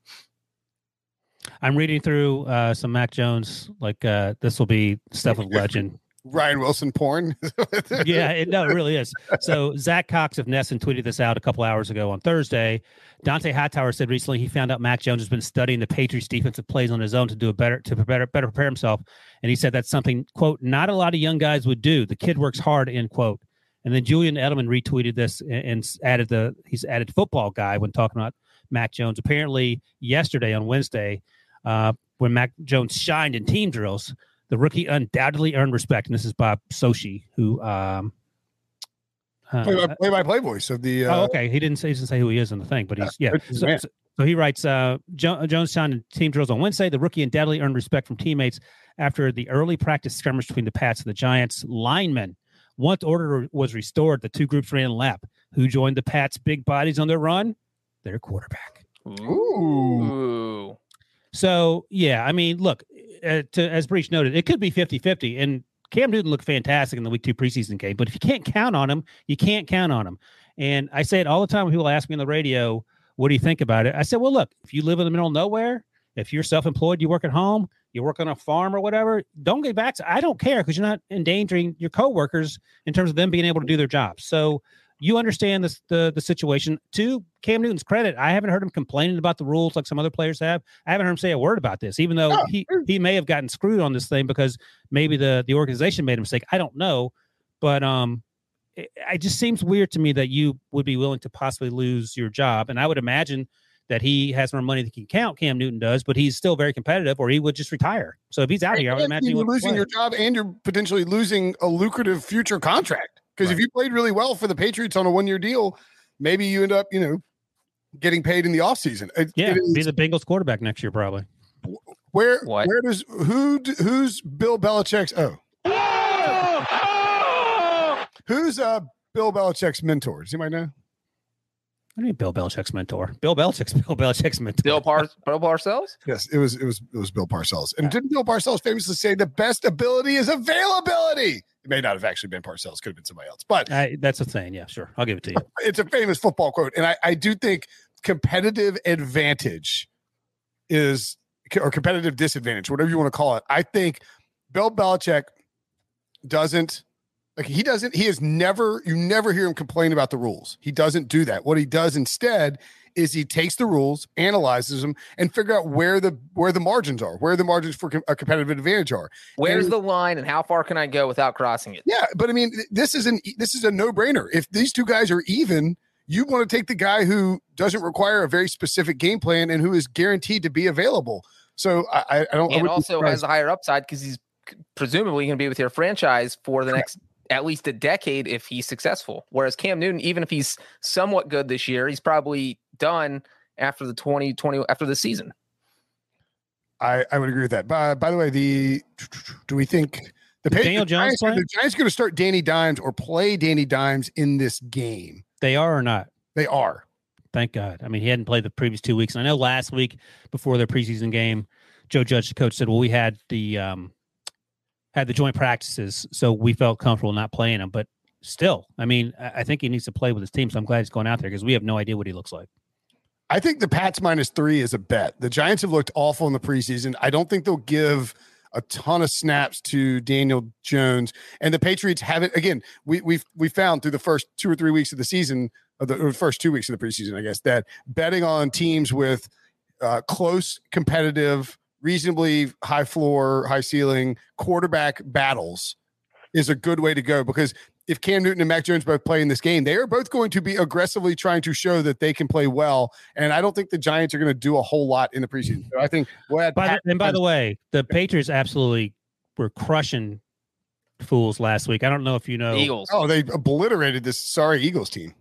I'm reading through uh, some Mac Jones. Like uh, this will be stuff of legend. Ryan Wilson porn. <laughs> yeah, it, no, it really is. So Zach Cox of NESN tweeted this out a couple hours ago on Thursday. Dont'a Hightower said recently he found out Mac Jones has been studying the Patriots defensive plays on his own to do a better to better better prepare himself. And he said that's something quote not a lot of young guys would do. The kid works hard. End quote. And then Julian Edelman retweeted this and, added the he's added football guy when talking about Mac Jones. Apparently, yesterday on Wednesday, uh, when Mac Jones shined in team drills, the rookie undoubtedly earned respect. And this is Bob Socci, who um, uh, play, by, play by play voice of the. Uh, oh, okay. He didn't say he didn't say who he is in the thing, but he's yeah. So, so, so, he writes, uh, jo- Jones signed in team drills on Wednesday. The rookie undoubtedly earned respect from teammates after the early practice skirmish between the Pats and the Giants. Linemen once order was restored, the two groups ran lap. Who joined the Pats' big bodies on their run? Their quarterback. Ooh. So, yeah, I mean, look, uh, to, as Breech noted, it could be 50 50. And Cam Newton looked fantastic in the week two preseason game, but if you can't count on him, you can't count on him. And I say it all the time when people ask me on the radio, what do you think about it? I said, well, look, if you live in the middle of nowhere, if you're self employed, you work at home, you work on a farm or whatever, don't get back to I don't care because you're not endangering your coworkers in terms of them being able to do their job. So you understand this, the the situation. To Cam Newton's credit, I haven't heard him complaining about the rules like some other players have. I haven't heard him say a word about this, even though oh. he he may have gotten screwed on this thing because maybe the the organization made a mistake. I don't know, but um, it, it just seems weird to me that you would be willing to possibly lose your job, and I would imagine that he has more money than he can count. Cam Newton does, but he's still very competitive, or he would just retire. So if he's out here, I would imagine you're losing your job and you're potentially losing a lucrative future contract. Because right. if you played really well for the Patriots on a one year deal, maybe you end up, you know, getting paid in the offseason. It, yeah, it is, be the Bengals quarterback next year, probably. Where what? where does who who's Bill Belichick's oh who's uh Bill Belichick's mentor? Does anybody know? I mean Bill Belichick's mentor. Bill Belichick's <laughs> Bill Belichick's mentor. Bill, Par- Bill Parcells? Yes, it was it was it was Bill Parcells. And yeah. didn't Bill Parcells famously say the best ability is availability? It may not have actually been Parcells, could have been somebody else. But I, that's a thing. Yeah, sure. I'll give it to you. It's a famous football quote. And I, I do think competitive advantage is or competitive disadvantage, whatever you want to call it. I think Bill Belichick doesn't like he doesn't, he has never, you never hear him complain about the rules. He doesn't do that. What he does instead is he takes the rules, analyzes them, and figure out where the where the margins are, where the margins for a competitive advantage are. Where's and, the line, and how far can I go without crossing it? Yeah, but I mean, this is an this is a no brainer. If these two guys are even, you want to take the guy who doesn't require a very specific game plan and who is guaranteed to be available. So I, I don't. And also has a higher upside because he's presumably going to be with your franchise for the next at least a decade if he's successful. Whereas Cam Newton, even if he's somewhat good this year, he's probably done after the 2020 after the season. I, I would agree with that. By, by the way, the do we think the, the Daniel Jones Giants, the Giants going to start Danny Dimes or play Danny Dimes in this game? They are or not? They are. Thank God. I mean, he hadn't played the previous two weeks. And I know last week before their preseason game, Joe Judge, the coach, said, "Well, we had the um, had the joint practices, so we felt comfortable not playing him. But still, I mean, I think he needs to play with his team. So I'm glad he's going out there because we have no idea what he looks like. I think the Pats minus three is a bet. The Giants have looked awful in the preseason. I don't think they'll give a ton of snaps to Daniel Jones, and the Patriots haven't. Again, we we've we found through the first two or three weeks of the season, or the, or first two weeks of the preseason, I guess, that betting on teams with uh, close, competitive, reasonably high floor, high ceiling quarterback battles is a good way to go because if Cam Newton and Mac Jones both play in this game, they are both going to be aggressively trying to show that they can play well. And I don't think the Giants are going to do a whole lot in the preseason. So I think we'll add By the, and by the way, the Patriots absolutely were crushing fools last week. I don't know if you know, Eagles. oh, they obliterated this sorry Eagles team.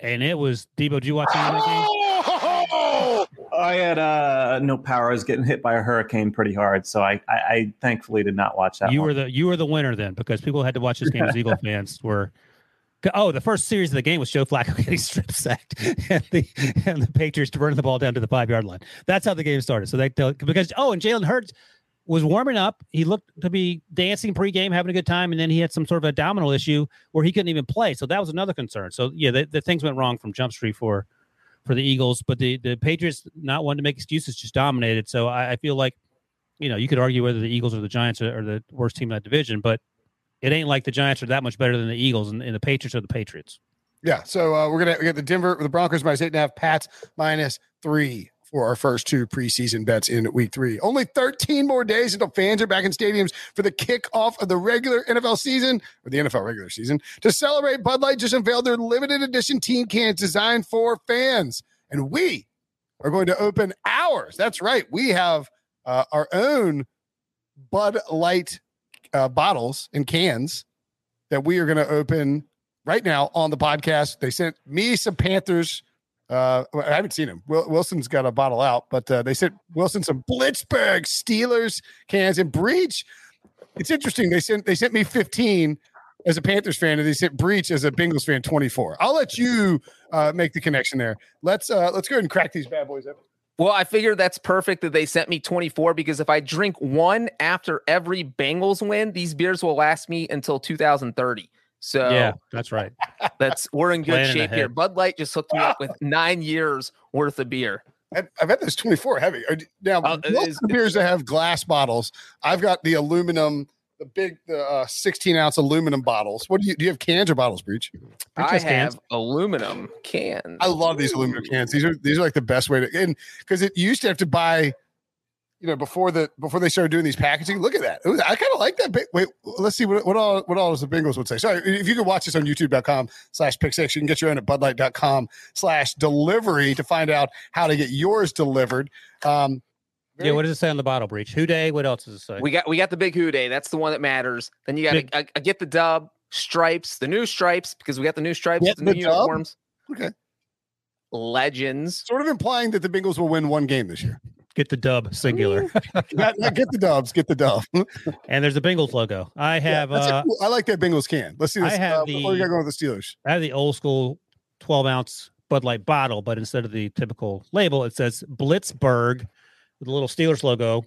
and it was Debo. Did you watch any of that game? I had uh, no power. I was getting hit by a hurricane pretty hard, so I, I, I thankfully did not watch that. You one. were the you were the winner then because people had to watch this game as Eagle <laughs> fans were. Oh, the first series of the game was Joe Flacco <laughs> getting strip sacked and the and the Patriots running the ball down to the five yard line. That's how the game started. So they because oh, and Jalen Hurts was warming up. He looked to be dancing pregame, having a good time, and then he had some sort of abdominal issue where he couldn't even play. So that was another concern. So yeah, the, the things went wrong from Jump Street for for the Eagles, but the the Patriots not wanting to make excuses, just dominated. So I, I feel like you know you could argue whether the Eagles or the Giants are, are the worst team in that division, but it ain't like the Giants are that much better than the Eagles, and, and the Patriots are the Patriots. Yeah. So uh, we're gonna got the Denver the Broncos minus eight and a half, Pats minus three for our first two preseason bets in week three. Only 13 more days until fans are back in stadiums for the kickoff of the regular NFL season or the NFL regular season. To celebrate, Bud Light just unveiled their limited edition team cans designed for fans, and we are going to open ours. That's right. We have uh, our own Bud Light uh, bottles and cans that we are going to open right now on the podcast. They sent me some Panthers. Uh, I haven't seen him. Wil- Wilson's got a bottle out, but uh, they sent Wilson some Blitzburgh Steelers cans and Breech. It's interesting. They sent they sent me 15 as a Panthers fan, and they sent Breech as a Bengals fan 24. I'll let you uh, make the connection there. Let's uh, let's go ahead and crack these bad boys up. Well, I figured that's perfect that they sent me 24 because if I drink one after every Bengals win, these beers will last me until 2030. So yeah, that's right. that's we're in good Planning shape here. Bud Light just hooked me up with nine years worth of beer. I've, I've had those 24 heavy. Are- Now, it most is- beers that have glass bottles, I've got the aluminum, the big, the uh, 16 ounce aluminum bottles. What do you do? You have cans or bottles, Breech? I just have cans. aluminum cans. I love these aluminum cans. These are these are like the best way to, and because it used to have to buy, you know, before the before they started doing these packaging. Look at that. Ooh, I kind of like that. Big, wait, let's see what what all what all the Bengals would say. Sorry, if you could watch this on YouTube.com slash pick six, you can get your own at Budlight.com slash delivery to find out how to get yours delivered. Um, Yeah, what does it say on the bottle Breech? Who Dey? What else does it say? We got we got the big Who Dey. That's the one that matters. Then you got Big- to I, I get the dub stripes, the new stripes because we got the new stripes, Get the the new dub? uniforms. Okay. Legends. sort of implying that the Bengals will win one game this year. Get the dub singular. Not- not get the dubs, get the dub. <laughs> and there's a Bengals logo. I have a uh cool- I like that Bengals can. Let's see I this. have uh, before we the- got going with the Steelers. I have the old school 12 ounce Bud Light bottle, but instead of the typical label, it says Blitzburgh with a little Steelers logo.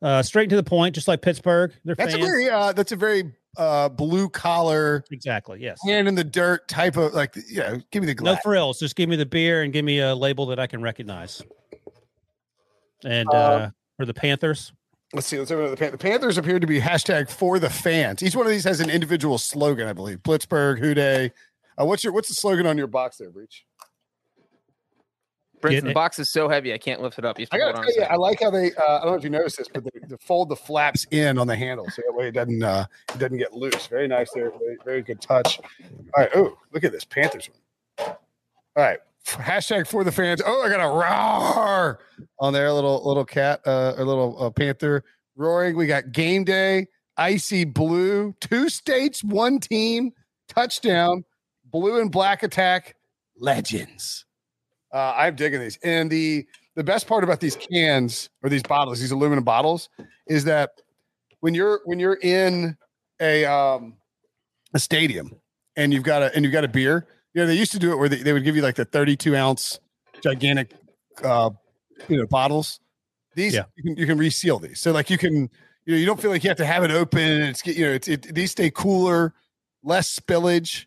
Uh, straight to the point, just like Pittsburgh. They're That's fans. a very uh, that's a very uh, blue collar, exactly. Yes. hand in the dirt type of like. Yeah, give me the glass. No frills. Just give me the beer and give me a label that I can recognize. And Uh, uh, for the Panthers, Let's see. Let's open up the, Pan- the Panthers appear to be hashtag for the fans. Each one of these has an individual slogan, I believe. Blitzburgh, Houday. Uh, what's your what's the slogan on your box there, Breech? Brinson, the box is so heavy I can't lift it up. You have to I gotta tell you, I like how they. Uh, I don't know if you noticed this, but they, they fold the flaps in on the handle so that way it doesn't uh, it doesn't get loose. Very nice there. Very, very good touch. All right. Oh, look at this Panthers one. All right. Hashtag for the fans. Oh, I got a roar on there. A little little cat, uh, a little uh, panther roaring. We got game day, icy blue, two states, one team, touchdown, blue and black attack, legends. Uh, I'm digging these. And the the best part about these cans or these bottles, these aluminum bottles, is that when you're when you're in a um a stadium and you've got a and you've got a beer, you know, they used to do it where they, they would give you like the 32 ounce gigantic uh you know bottles. These Yeah. you can you can reseal these. So like you can you know you don't feel like you have to have it open and it's you know it's it, these stay cooler less spillage,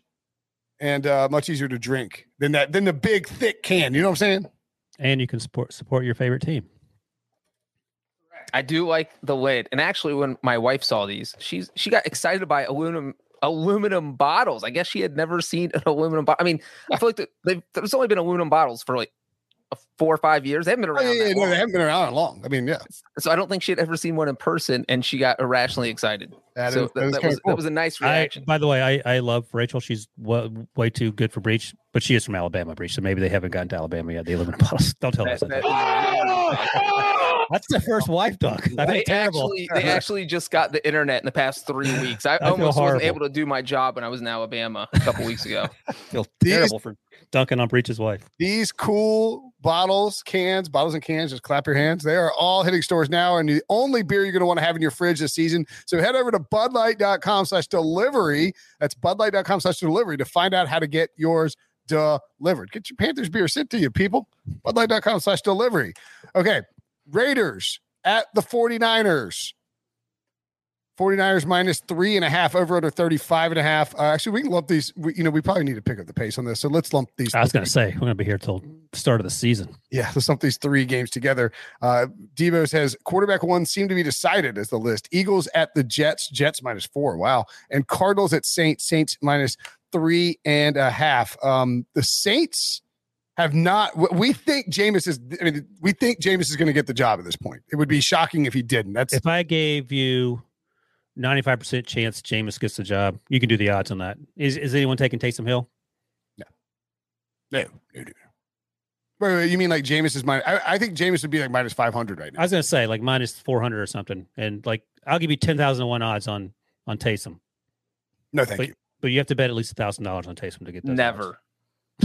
and uh, much easier to drink than that than the big thick can. You know what I'm saying? And you can support support your favorite team. I do like the lid. And actually, when my wife saw these, she's she got excited by aluminum aluminum bottles. I guess she had never seen an aluminum bottle. I mean, I feel like the, there's only been aluminum bottles for like four or five years. They haven't been Oh, around. yeah, yeah, no, long. they haven't been around long. I mean, yeah, So I don't think she had ever seen one in person, and she got irrationally excited. that so is- that, that is that was cool. that was a nice I, reaction. by the way, I, I love Rachel. She's wa- way too good for Breech, but she is from Alabama, Breech. So maybe they haven't gotten to Alabama yet. The aluminum bottles. Don't tell us That- that. that- That's the first wife talk. I they terrible. actually they actually just got the internet in the past three <laughs> weeks. I, feel almost horrible. wasn't able to do my job when I was in Alabama a couple weeks ago. <laughs> I feel These- terrible for dunking on Breech's wife. These cool bottles, cans, bottles and cans, just clap your hands. They are all hitting stores now and the only beer you're going to want to have in your fridge this season. So head over to budlight.com slash delivery. That's budlight.com slash delivery to find out how to get yours delivered. Get your Panthers beer sent to you, people. Budlight.com slash delivery. Okay. Raiders at the 49ers. 49ers minus three and a half over under 35 and a half. Uh, actually, we can lump these. We, you know, we probably need to pick up the pace on this. So let's lump these. I was going to say we're going to be here till the start of the season. Yeah, let's lump these three games together. Uh, Debo says quarterback one seemed to be decided as the list. Eagles at the Jets, Jets minus four. Wow. And Cardinals at Saints, Saints minus three and a half. Um, the Saints have not. We think Jameis is. I mean, we think Jameis is going to get the job at this point. It would be shocking if he didn't. That's If I gave you 95% chance Jameis gets the job, you can do the odds on that. Is, is anyone taking Taysom Hill? no, no, no. no. Wait, wait, you mean like Jameis is minus? I, I think Jameis would be like minus five hundred right now. I was going to say like minus 400 or something. And like, I'll give you 10,001 odds on, on Taysom, No, thank Wait, you. but you have to bet at least $1,000 on Taysom to get those. odds.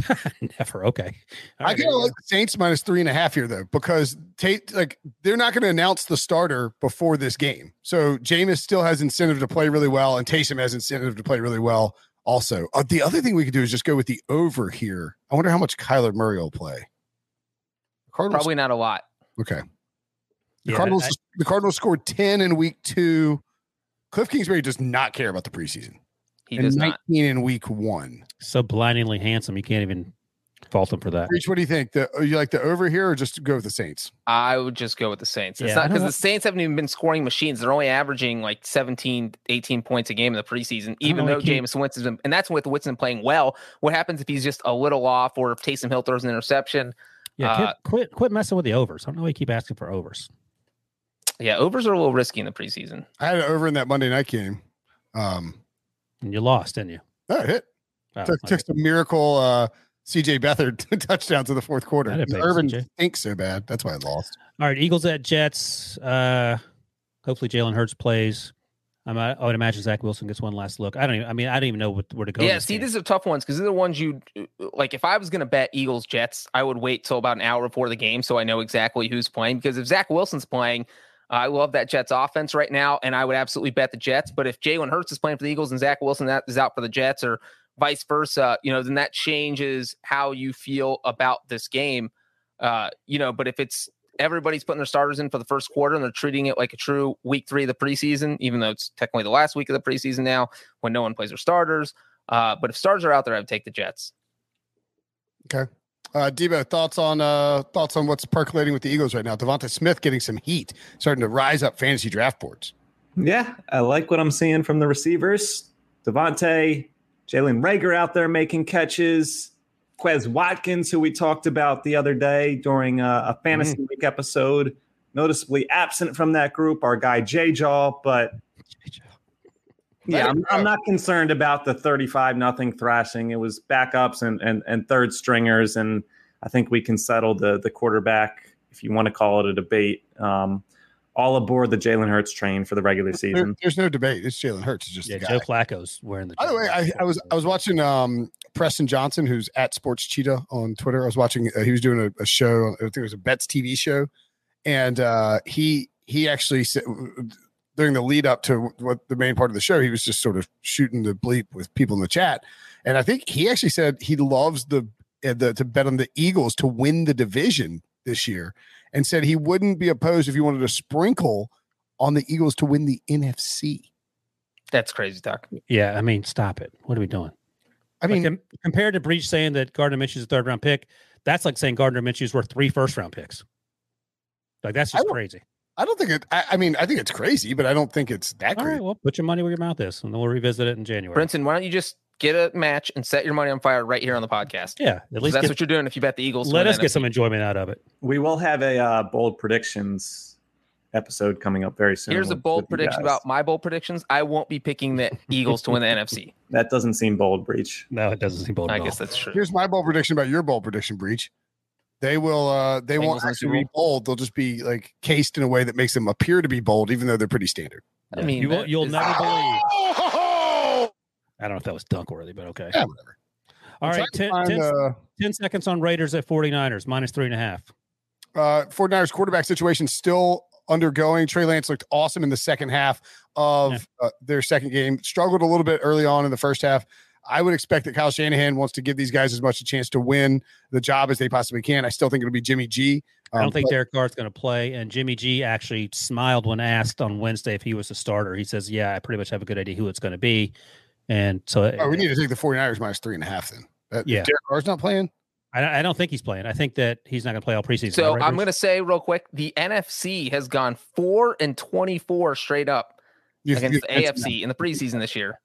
Never. <laughs> Never. Okay. All I right, kind of like the Saints minus three and a half here though, because Tate like they're not going to announce the starter before this game. So Jameis still has incentive to play really well, and Taysom has incentive to play really well. Also, uh, the other thing we could do is just go with the over here. I wonder how much Kyler Murray will play. Cardinals, Probably not a lot. okay. The Yeah, Cardinals, I- the Cardinals scored ten in week two. Cliff Kingsbury does not care about the preseason. He and does not. nineteen in week one. so blindingly handsome. You can't even fault him for that. Reach, what do you think? The you like the over here, or just go with the Saints? I would just go with the Saints. It's Yeah, not because the Saints haven't even been scoring machines. They're only averaging like 17, 18 points a game in the preseason, even though James keep- Winston's been, and that's with Winston playing well. What happens if he's just a little off or if Taysom Hill throws an interception? Yeah. quit- Uh, quit, quit messing with the overs. I don't know why you keep asking for overs. Yeah, overs are a little risky in the preseason. I had an over in that Monday night game. Um, And you lost, didn't you? no, it hit. Oh, took, okay. took some miracle uh CJ Beathard <laughs> touchdown to the fourth quarter. I didn't Urban CJ. stinks so bad. That's why I lost. All right, Eagles at Jets. Uh, hopefully Jalen Hurts plays. I'm, I would imagine Zach Wilson gets one last look. I don't even. I mean, I don't even know what, where to go. yeah, this see, game. these are tough ones because they're the ones you like. If I was going to bet Eagles Jets, I would wait till about an hour before the game so I know exactly who's playing. Because if Zach Wilson's playing, I love that Jets offense right now, and I would absolutely bet the Jets. But if Jalen Hurts is playing for the Eagles and Zach Wilson that is out for the Jets, or vice versa, you know, then that changes how you feel about this game. Uh, you know, but if it's everybody's putting their starters in for the first quarter and they're treating it like a true week three of the preseason, even though it's technically the last week of the preseason now when no one plays their starters. Uh, but if stars are out there, I would take the Jets. Uh Debo, thoughts on uh thoughts on what's percolating with the Eagles right now? Devonta Smith getting some heat, starting to rise up fantasy draft boards. Yeah, I like what I'm seeing from the receivers. Devonte, Jalen Reagor out there making catches. Quez Watkins, who we talked about the other day during a, a fantasy week episode, noticeably absent from that group. Our guy J Jaw, but yeah, I'm, I'm not concerned about the 35 nothing thrashing. It was backups and, and and third stringers, and I think we can settle the the quarterback if you want to call it a debate. Um, all aboard the Jalen Hurts train for the regular There- season. there's no debate. It's Jalen Hurts. It's just yeah, the guy. Joe Flacco's wearing the. By the way, I, I was I was watching um Preston Johnson, who's at Sports Cheetah on Twitter. I was watching. Uh, he was doing a, a show. I think it was a Bets TV show, and uh, he he actually said during the lead up to what the main part of the show, he was just sort of shooting the bleep with people in the chat, and I think he actually said he loves the, uh, the to bet on the Eagles to win the division this year, and said he wouldn't be opposed if you wanted to sprinkle on the Eagles to win the NFC. That's crazy talk. Yeah, I mean, stop it. What are we doing? I mean, like, compared to Breech saying that Gardner Minshew's a third round pick, that's like saying Gardner Minshew's worth three first round picks. Like that's I just don't- crazy. I don't think it. I, I mean, I think it's crazy, but I don't think it's that All crazy. right, well, put your money where your mouth is, and then we'll revisit it in January. Brinson, why don't you just get a match and set your money on fire right here on the podcast? yeah, at least that's get- what you're doing if you bet the Eagles. let us get NFC. some enjoyment out of it. We will have a uh, bold predictions episode coming up very soon. Here's a bold prediction about my bold predictions. I won't be picking the <laughs> Eagles to win the NFC. that. Doesn't seem bold, Breech. No, it doesn't seem bold. I at all. guess that's true. Here's my bold prediction about your bold prediction Breech. They will. uh They Bengals won't actually be bold. They'll just be like cased in a way that makes them appear to be bold, even though they're pretty standard. I mean, you will, you'll is- never believe. Oh! I don't know if that was dunk worthy, but okay. Yeah, whatever. All I'm right, 10, to 10 uh, 10 seconds on Raiders at 49ers, minus three and a half. uh, 49ers quarterback situation still undergoing. Trey Lance looked awesome in the second half of uh, their second game. Struggled a little bit early on in the first half. I would expect that Kyle Shanahan wants to give these guys as much a chance to win the job as they possibly can. I still think it'll be Jimmy G. I don't Um, think but- Derek Carr's going to play. And Jimmy G actually smiled when asked on Wednesday if he was a starter. He says, Yeah, I pretty much have a good idea who it's going to be. And so Oh, we need to take the 49ers minus three and a half then. That, Yeah. If Derek Carr's not playing. I, I don't think he's playing. I think that he's not going to play all preseason. So right, I'm going to say real quick, the NFC has gone four and 24 straight up You- against you- the AFC in the preseason this year.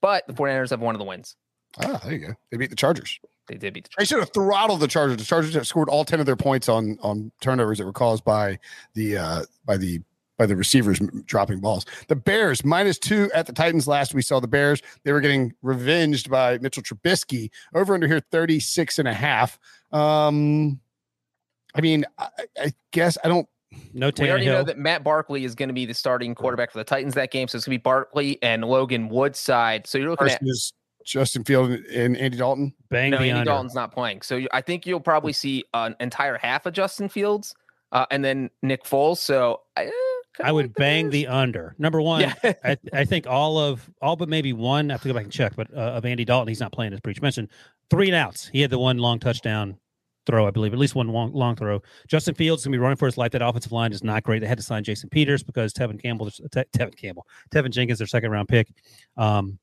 But the 49ers have one of the wins. Ah, there you go. They beat the Chargers. They did beat the Chargers. They should have throttled the Chargers. The Chargers have scored all ten of their points on on turnovers that were caused by the uh by the by the receivers dropping balls. The Bears minus two at the Titans last. We saw the Bears. They were getting revenged by Mitchell Trubisky. Over under here 36 and a half. Um, I mean, I, I guess I don't. No We already know that Matt Barkley is going to be the starting quarterback for the Titans that game. So it's going to be Barkley and Logan Woodside. So you're looking at Versus Justin Field and, and Andy Dalton. Bang no, the Andy under. Dalton's not playing. So I think you'll probably see an entire half of Justin Fields uh, and then Nick Foles. So I, eh, I would like bang Bears. the under. Number one, Yeah. I, I think all of all but maybe one. I have to go back and check, but uh, of Andy Dalton, he's not playing as Breech mentioned. Three and outs. He had the one long touchdown throw, I believe, at least one long, long throw. Justin Fields gonna be running for his life. That offensive line is not great. They had to sign Jason Peters because Tevin Campbell, Te- Tevin Campbell, Teven Jenkins, their second round pick, um,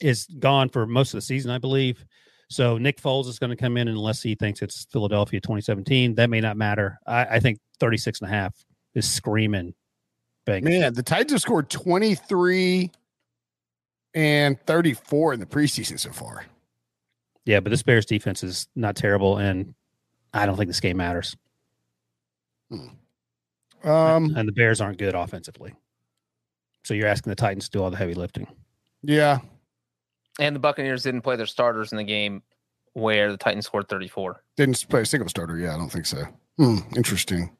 is gone for most of the season, I believe. So Nick Foles is going to come in unless he thinks it's Philadelphia 2017. That may not matter. I, I think 36 and a half is screaming bang. Man, the Titans have scored 23 and 34 in the preseason so far. Yeah, but this Bears defense is not terrible, and I don't think this game matters. Um, and the Bears aren't good offensively. So you're asking the Titans to do all the heavy lifting. yeah. And the Buccaneers didn't play their starters in the game where the Titans scored 34. Didn't play a single starter. Yeah, I don't think so. Hmm, interesting.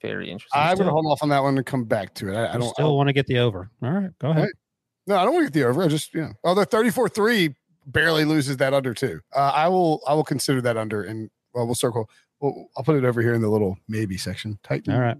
Very interesting. I'm going to hold off on that one and come back to it. I, I I don't. still want to get the over. All right, go ahead. Right. no, I don't want to get the over. I just, yeah. Although 34 3 barely loses that under, too. Uh, I will, I will consider that under and, well, we'll circle. Well, I'll put it over here in the little maybe section. Titan. All right.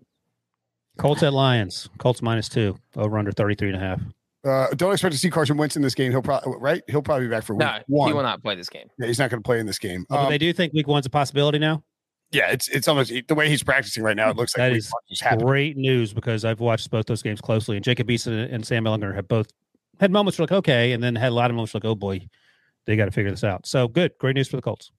Colts at Lions. Colts minus two. Over under 33 and a half. Uh, don't expect to see Carson Wentz in this game. He'll probably, right? He'll probably be back for week no, one. he will not play this game. Yeah, he's not going to play in this game. Oh, but Um, they do think week one's a possibility now. yeah, it's it's almost the way he's practicing right now. It looks like That week is one just. Great news because I've watched both those games closely, and Jacob Eason and Sam Ehlinger have both had moments where like okay, and then had a lot of moments like oh boy, they got to figure this out. So good, great news for the Colts.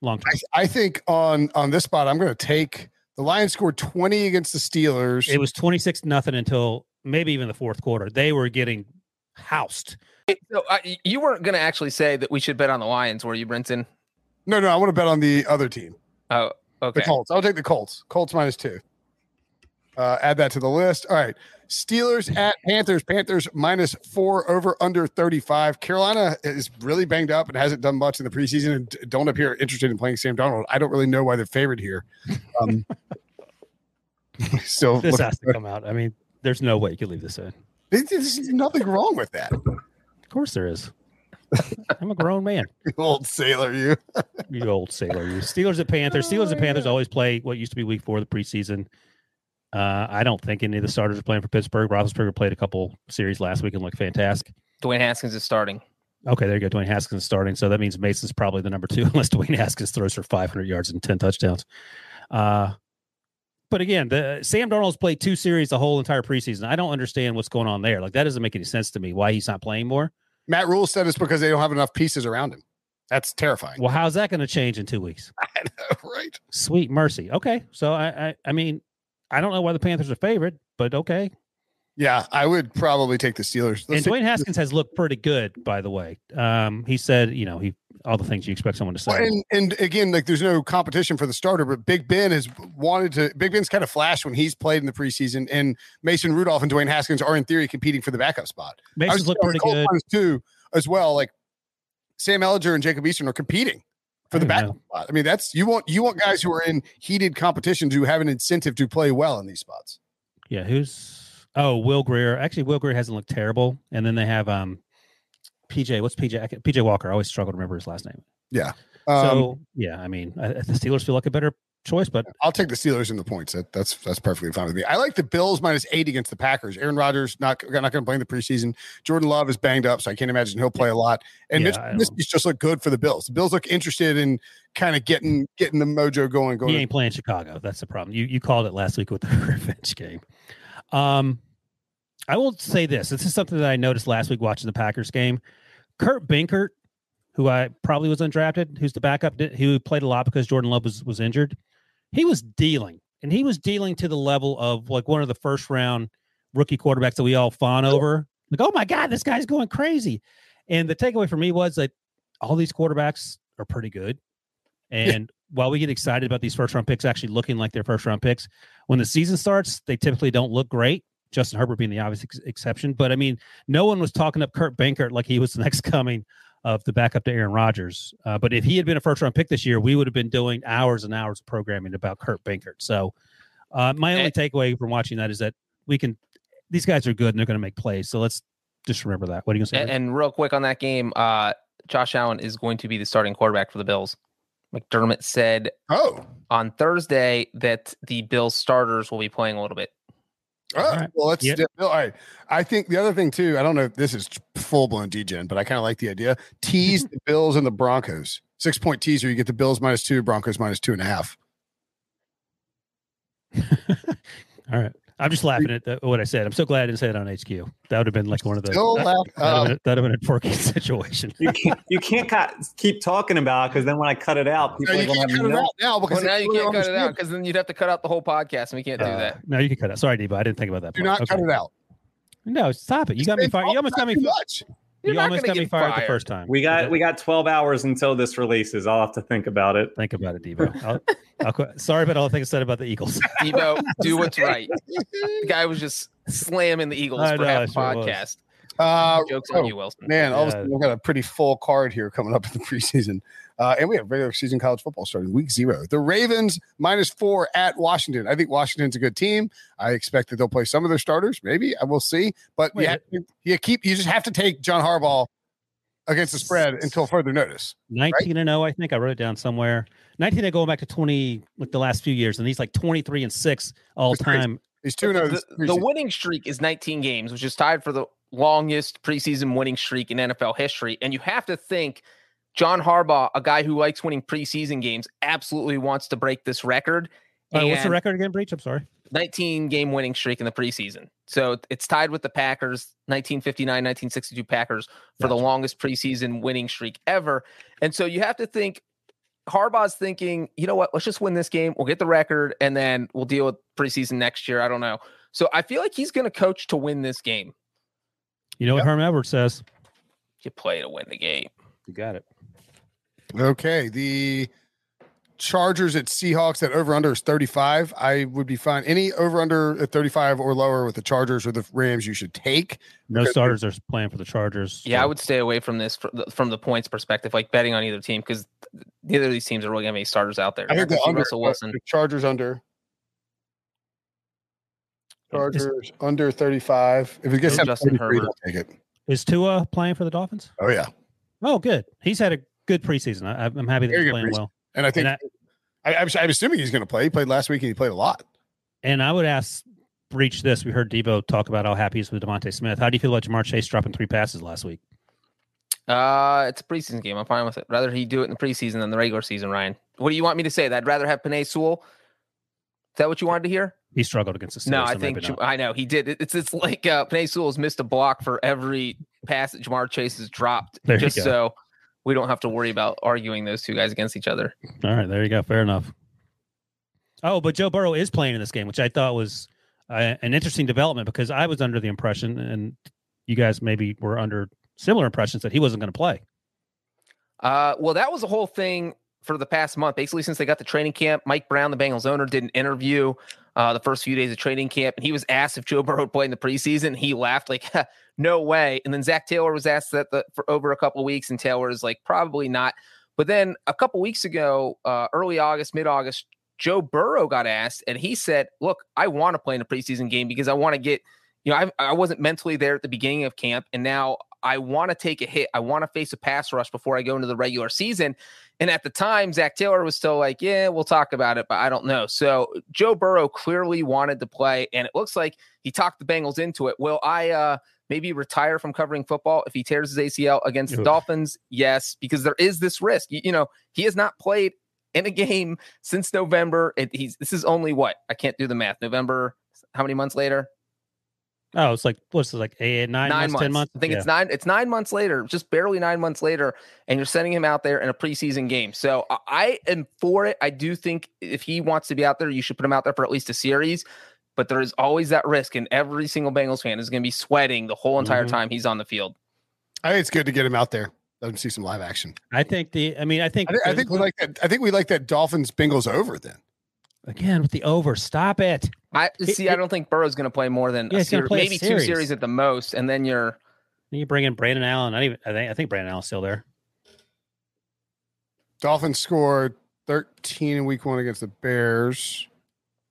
Long term. I, I think on on this spot, I'm going to take the Lions scored 20 against the Steelers. It was 26 nothing until maybe even the fourth quarter. They were getting housed. So uh, you weren't going to actually say that we should bet on the Lions, were you, Brinson? no, no, I want to bet on the other team, Oh, okay. the. Colts. I'll take the Colts. Colts minus two. Uh, add that to the list. All right. Steelers at Panthers. Panthers minus four over under 35. Carolina is really banged up and hasn't done much in the preseason and don't appear interested in playing Sam Darnold. I don't really know why they're favored here. Um, <laughs> so This has to come out. I mean, there's no way you could leave this in. there's nothing wrong with that. Of course there is. I'm a grown man. <laughs> Old sailor, you. You old sailor. You Steelers at Panthers. Steelers and Panthers always play what used to be week four of the preseason. Uh, I don't think any of the starters are playing for Pittsburgh. Roethlisberger played a couple series last week and looked fantastic. Dwayne Haskins is starting. Okay, there you go. Dwayne Haskins is starting, so that means Mason's probably the number <laughs> two, unless Dwayne Haskins throws for 500 yards and 10 touchdowns. Uh, But again, the Sam Darnold's played two series the whole entire preseason. I don't understand what's going on there. Like that doesn't make any sense to me. Why he's not playing more? Matt Rhule said it's because they don't have enough pieces around him. That's terrifying. Well, how's that going to change in two weeks? <laughs> I know, right? Sweet mercy. Okay, so I, I, I mean, I don't know why the Panthers are favorite, but okay. Yeah, I would probably take the Steelers. and Dwayne Haskins has looked pretty good, by the way. Um, he said, you know, he all the things you expect someone to say. Well, and, and again, like there's no competition for the starter, but Big Ben has wanted to. Big Ben's kind of flashed when he's played in the preseason, and Mason Rudolph and Dwayne Haskins are in theory competing for the backup spot. Mason's looked pretty good too, as well. Like Sam Ehlinger and Jacob Eason are competing for the backup know. spot. I mean, that's you want you want guys who are in heated competition who have an incentive to play well in these spots. Yeah, who's Oh, Will Grier? Actually, Will Grier hasn't looked terrible. And then they have um PJ. What's PJ? PJ Walker. I always struggle to remember his last name. Yeah. Um, so yeah, I mean, I, the Steelers feel like a better choice, but I'll take the Steelers in the points. That, that's that's perfectly fine with me. I like the Bills minus eight against the Packers. Aaron Rodgers not not going to play in the preseason. Jordan Love is banged up, so I can't imagine he'll play a lot. And yeah, Mitch just look good for the Bills. The Bills look interested in kind of getting getting the mojo going. Going. He ain't playing Chicago. That's the problem. You you called it last week with the <laughs> revenge game. Um, I will say this. This is something that I noticed last week watching the Packers game. Kurt Benkert, who I probably was undrafted, who's the backup, who played a lot because Jordan Love was, was injured. He was dealing, and he was dealing to the level of like one of the first round rookie quarterbacks that we all fawn over. Like, oh my God, this guy's going crazy. And the takeaway for me was that all these quarterbacks are pretty good. And while we get excited about these first round picks actually looking like their first round picks, when the season starts, they typically don't look great. Justin Herbert being the obvious ex- exception. But I mean, no one was talking up Kurt Benkert like he was the next coming of the backup to Aaron Rodgers. Uh, but if he had been a first round pick this year, we would have been doing hours and hours of programming about Kurt Benkert. So uh, my only takeaway from watching that is that we can, these guys are good and they're going to make plays. So let's just remember that. What are you going to say? And, and, real quick on that game, uh, Josh Allen is going to be the starting quarterback for the Bills. McDermott said oh on Thursday that the Bills starters will be playing a little bit. Oh, right. well, let's. Yep. All right. I think the other thing too. I don't know if this is full blown degen, but I kind of like the idea. Tease mm-hmm. the Bills and the Broncos. Six point teaser. You get the Bills minus two, Broncos minus two and a half. <laughs> all right. I'm just laughing at the, what I said. I'm so glad I didn't say it on HQ. That would have been like one of the. Still that, laugh, uh, that would have been a forky <laughs> situation. you can't, you can't keep talking about because then when I cut it out, people no, you can't cut it out now because well, now you can't cut it out because then you'd have to cut out the whole podcast and we can't uh, do that. No, you can cut it. Sorry, Debo. I didn't think about that. Do part. not okay. cut it out. No, stop it. You got me fired. You almost got me. Much. You almost got me fired, fired, the first time. We got we got 12 hours until this releases. I'll have to think about it. Think about it, Debo. I'll, I'll, <laughs> sorry about all the things I said about the Eagles. Debo, <laughs> do what's right. The guy was just slamming the Eagles I for know, half the podcast. Uh, Jokes oh, on you, Wilson. Man, all of a sudden we've got a pretty full card here coming up in the preseason. Uh, and we have regular season college football starting week zero. The Ravens minus four at Washington. I think Washington's a good team. I expect that they'll play some of their starters. Maybe I will see. But yeah, you keep you just have to take John Harbaugh against the spread until further notice. 19 right? and 0, I think I wrote it down somewhere. 19 and going back to 20 like the last few years, and he's like 23 and 6 all time. He's 2 0. The, the winning streak is 19 games, which is tied for the longest preseason winning streak in NFL history. And you have to think John Harbaugh, a guy who likes winning preseason games, absolutely wants to break this record. Uh, what's the record again, Breech? I'm sorry. 19 game winning streak in the preseason. So it's tied with the Packers, 1959, 1962 Packers for gotcha. the longest preseason winning streak ever. And so you have to think Harbaugh's thinking, you know what, let's just win this game. We'll get the record and then we'll deal with preseason next year. I don't know. So I feel like he's going to coach to win this game. You know yep. what Herm Edwards says? You play to win the game. You got it. Okay. The Chargers at Seahawks at over under is 35. I would be fine. Any over under at 35 or lower with the Chargers or the Rams you should take. No starters are playing for the Chargers. Yeah, I would stay away from this from the points perspective, like betting on either team because neither of these teams are really going to have any starters out there. I think the under, Russell Wilson. The Chargers under. Chargers is, under 35. If it gets Justin Herbert, take it. Is Tua playing for the Dolphins? Oh, yeah. Oh, good. He's had a good preseason. I, am happy that Very he's playing well. And I think and I, am assuming he's going to play. He played last week and he played a lot. And I would ask Breech this. We heard Debo talk about how happy he's with DeVonta Smith. How do you feel about Ja'Marr Chase dropping three passes last week? Uh, it's a preseason game. I'm fine with it. Rather he do it in the preseason than the regular season, Ryan. What do you want me to say? That I'd rather have Penei Sewell Is that what you wanted to hear? He struggled against the Steelers. No, I so think maybe Jam- not. I know he did. It's it's like uh, Penei Sewell's missed a block for every pass that Ja'Marr Chase has dropped, There you just go. so we don't have to worry about arguing those two guys against each other. All right, there you go. Fair enough. Oh, but Joe Burrow is playing in this game, which I thought was uh, an interesting development because I was under the impression, and you guys maybe were under similar impressions that he wasn't going to play. Uh, well, that was the whole thing for the past month. Basically, since they got the training camp, Mike Brown, the Bengals owner, did an interview uh, the first few days of training camp, and he was asked if Joe Burrow would play in the preseason. He laughed like, <laughs> "No way!" And then Zac Taylor was asked that the, for over a couple of weeks, and Taylor is like, "Probably not." But then a couple weeks ago, uh, early August, mid August, Joe Burrow got asked, and he said, "Look, I want to play in a preseason game because I want to get." You know, I, I wasn't mentally there at the beginning of camp, and now I want to take a hit. I want to face a pass rush before I go into the regular season. And at the time, Zac Taylor was still like, yeah, we'll talk about it, but I don't know. So Joe Burrow clearly wanted to play, and it looks like he talked the Bengals into it. Will I uh, maybe retire from covering football if he tears his ACL against the Oof. Dolphins? Yes, because there is this risk. You, you know, he has not played in a game since November. It, he's this is only what I can't do the math. November. How many months later? Oh, it's like what's it like eight, nine, months, ten months? I think Yeah. it's nine. It's nine months later, just barely nine months later, and you're sending him out there in a preseason game. So I- I am for it. I do think if he wants to be out there, you should put him out there for at least a series. But there is always that risk, and every single Bengals fan is going to be sweating the whole entire Mhm. time he's on the field. I think it's good to get him out there. Let him see some live action. I think the. I mean, I think. I, thi- I think we like that. I think we like that Dolphins Bengals over then. again with the over. Stop it. I It- see. I don't think Burrow's going to play more than Yeah, a he's gonna series, play a maybe two series. series at the most, and then you're Then you bring in Brandon Allen. I even. I think. I think Brandon Allen's still there. Dolphins scored 13 in week one against the Bears.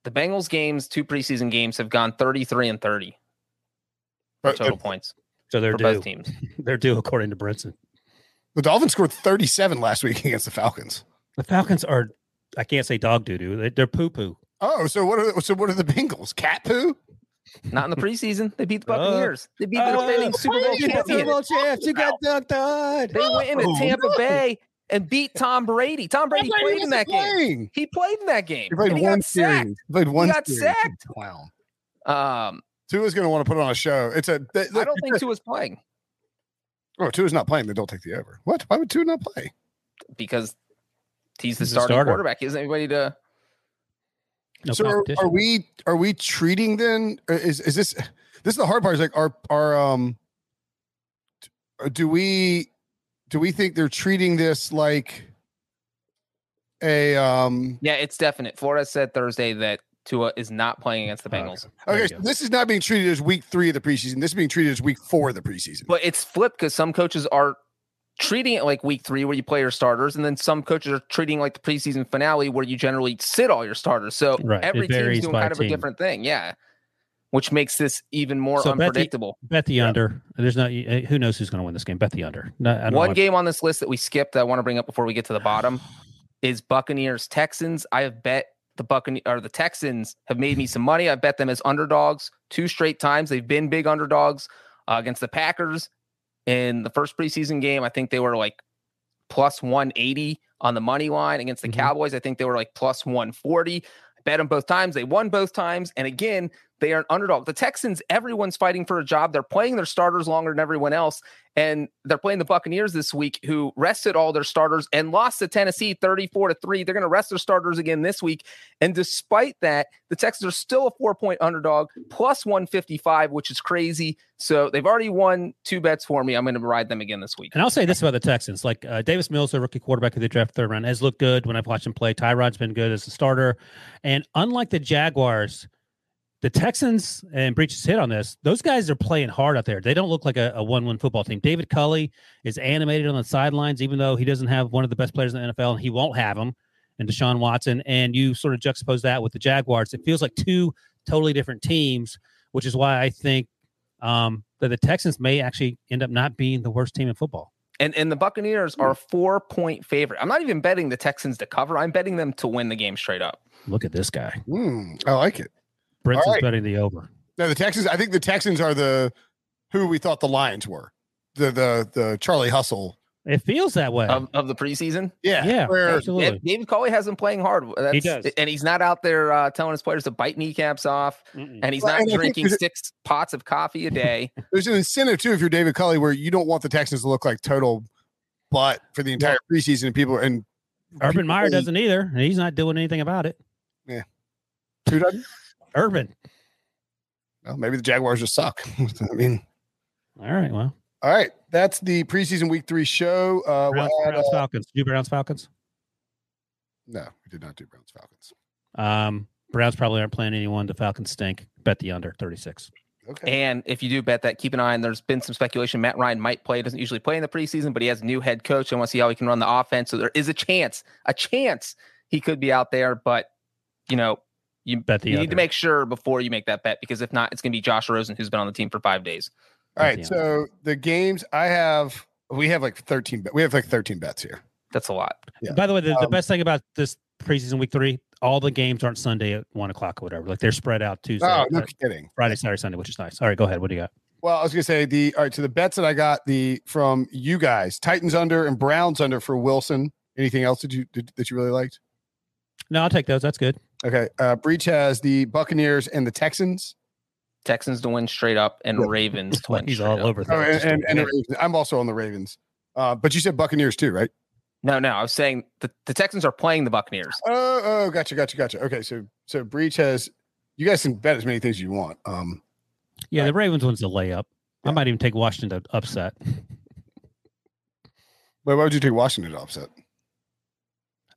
the Bengals games. Two preseason games have gone 33 and 30 for But total the, points So they're for due. both teams. <laughs> They're due according to Brinson. the Dolphins scored 37 last week <laughs> against the Falcons. The Falcons are. I can't say dog doo doo. They're poo poo. Oh, so what are the, so what are the Bengals? Cat poo? Not in the preseason. They beat the Uh, Buccaneers. they beat the uh, defending Super Bowl champions. champs. You got dunked on. They went into Oh, Tampa no. Bay and beat Tom Brady. Tom Brady Brady played in that wasn't game. He played in that game. He played and he one got sacked. series. He played one got series. sacked. Clown. Um, Tua's going to want to put on a show. It's a. They, I don't think Tua's playing Oh, Tua's not playing. They don't take the over. What? Why would Tua not play? because he's the He's starting starter. quarterback. He doesn't anybody to. No so are, are we are we treating then is is this this is the hard part is like are are um do we do we think they're treating this like a um Yeah, it's definite. Flores said Thursday that Tua is not playing against the Oh, Bengals. There you okay so this is not being treated as week three of the preseason. This is being treated as week four of the preseason. But it's flipped because some coaches are treating it like week three where you play your starters, and then some coaches are treating like the preseason finale where you generally sit all your starters. So Right, every team's doing kind of a different thing. Yeah. Which makes this even more So bet the- unpredictable. Bet the under. There's not. uh, Who knows who's going to win this game? Bet the under. No, One game on this list that we skipped that I want to bring up before we get to the bottom is Buccaneers Texans. I have bet the Buccaneers or the Texans have made me some money. I bet them as underdogs two straight times. They've been big underdogs uh, against the Packers in the first preseason game. I think they were like plus 180 on the money line against the Mhm. Cowboys. I think they were like plus 140. I bet them both times. They won both times. And again, they are an underdog. The Texans, everyone's fighting for a job. They're playing their starters longer than everyone else. And they're playing the Buccaneers this week, who rested all their starters and lost to Tennessee 34 to 3. They're going to rest their starters again this week. And despite that, the Texans are still a four point underdog, plus 155, which is crazy. So they've already won two bets for me. I'm going to ride them again this week. And I'll say this about the Texans: like uh, Davis Mills, the rookie quarterback who they draft third round, has looked good when I've watched him play. Tyrod's been good as a starter, and unlike the Jaguars, the Texans and Breech's hit on this. Those guys are playing hard out there. They don't look like a, a one-win football team. David Culley is animated on the sidelines, even though he doesn't have one of the best players in the NFL, and he won't have him. And Deshaun Watson, and you sort of juxtapose that with the Jaguars. It feels like two totally different teams, which is why I think um, that the Texans may actually end up not being the worst team in football. And and the Buccaneers are a four point favorite. I'm not even betting the Texans to cover. I'm betting them to win the game straight up. Look at this guy. Hmm, I like it Brinson's right. betting the over. no the Texans I think the Texans are the who we thought the Lions were the the the Charlie Hustle It feels that way. of, of the preseason. Yeah, yeah, where- absolutely. David Culley has been playing hard. That's, does. and he's not out there uh, telling his players to bite kneecaps off, Mm-mm. and he's Well, not and drinking six pots of coffee a day. <laughs> there's an incentive too if you're David Culley where you don't want the Texans to look like total butt for the entire preseason and people and Urban people Meyer doesn't either, and he's not doing anything about it. Yeah, who doesn't? Urban. Well, maybe the Jaguars just suck. <laughs> I mean, All right. Well, all right, that's the preseason week three show. Uh, we'll Browns, add, Browns uh, Falcons. Do Browns Falcons. no, we did not do Browns Falcons. Um, Browns probably aren't playing anyone. The Falcons stink. Bet the under 36. Okay. And if you do bet that, keep an eye on. There's been some speculation. Matt Ryan might play. Doesn't usually play in the preseason, but he has a new head coach. and want to see how he can run the offense. So there is a chance, a chance he could be out there. But you know, you Bet the you under. need to make sure before you make that bet because if not, it's going to be Josh Rosen who's been on the team for five days. All Bet right. the So the games I have, we have like 13. bet- We have like 13 bets here. That's a lot. Yeah. By the way, the, the Um, best thing about this preseason week three, all the games aren't Sunday at one o'clock or whatever. Like they're spread out Tuesday, Oh, no uh, kidding. Friday, Saturday, Sunday, which is nice. All right, go ahead. What do you got? Well, I was gonna say the all right. So the bets that I got the from you guys, Titans under and Browns under for Wilson. Anything else that you did, that you really liked? No, I'll take those. That's good. Okay. Uh, Breech has the Buccaneers and the Texans. Texans to win straight up and Yeah. Ravens <laughs> to win He's all up. over. Oh, and, and, and the. Ravens. I'm also on the Ravens. Uh, but you said Buccaneers too, right? No, no, I was saying the, the Texans are playing the Buccaneers. Oh, oh, gotcha, gotcha, gotcha. Okay, so so Breech has. You guys can bet as many things as you want. Um, yeah, the Ravens one's a layup. Yeah. I might even take Washington to upset. wait, why would you take Washington to upset?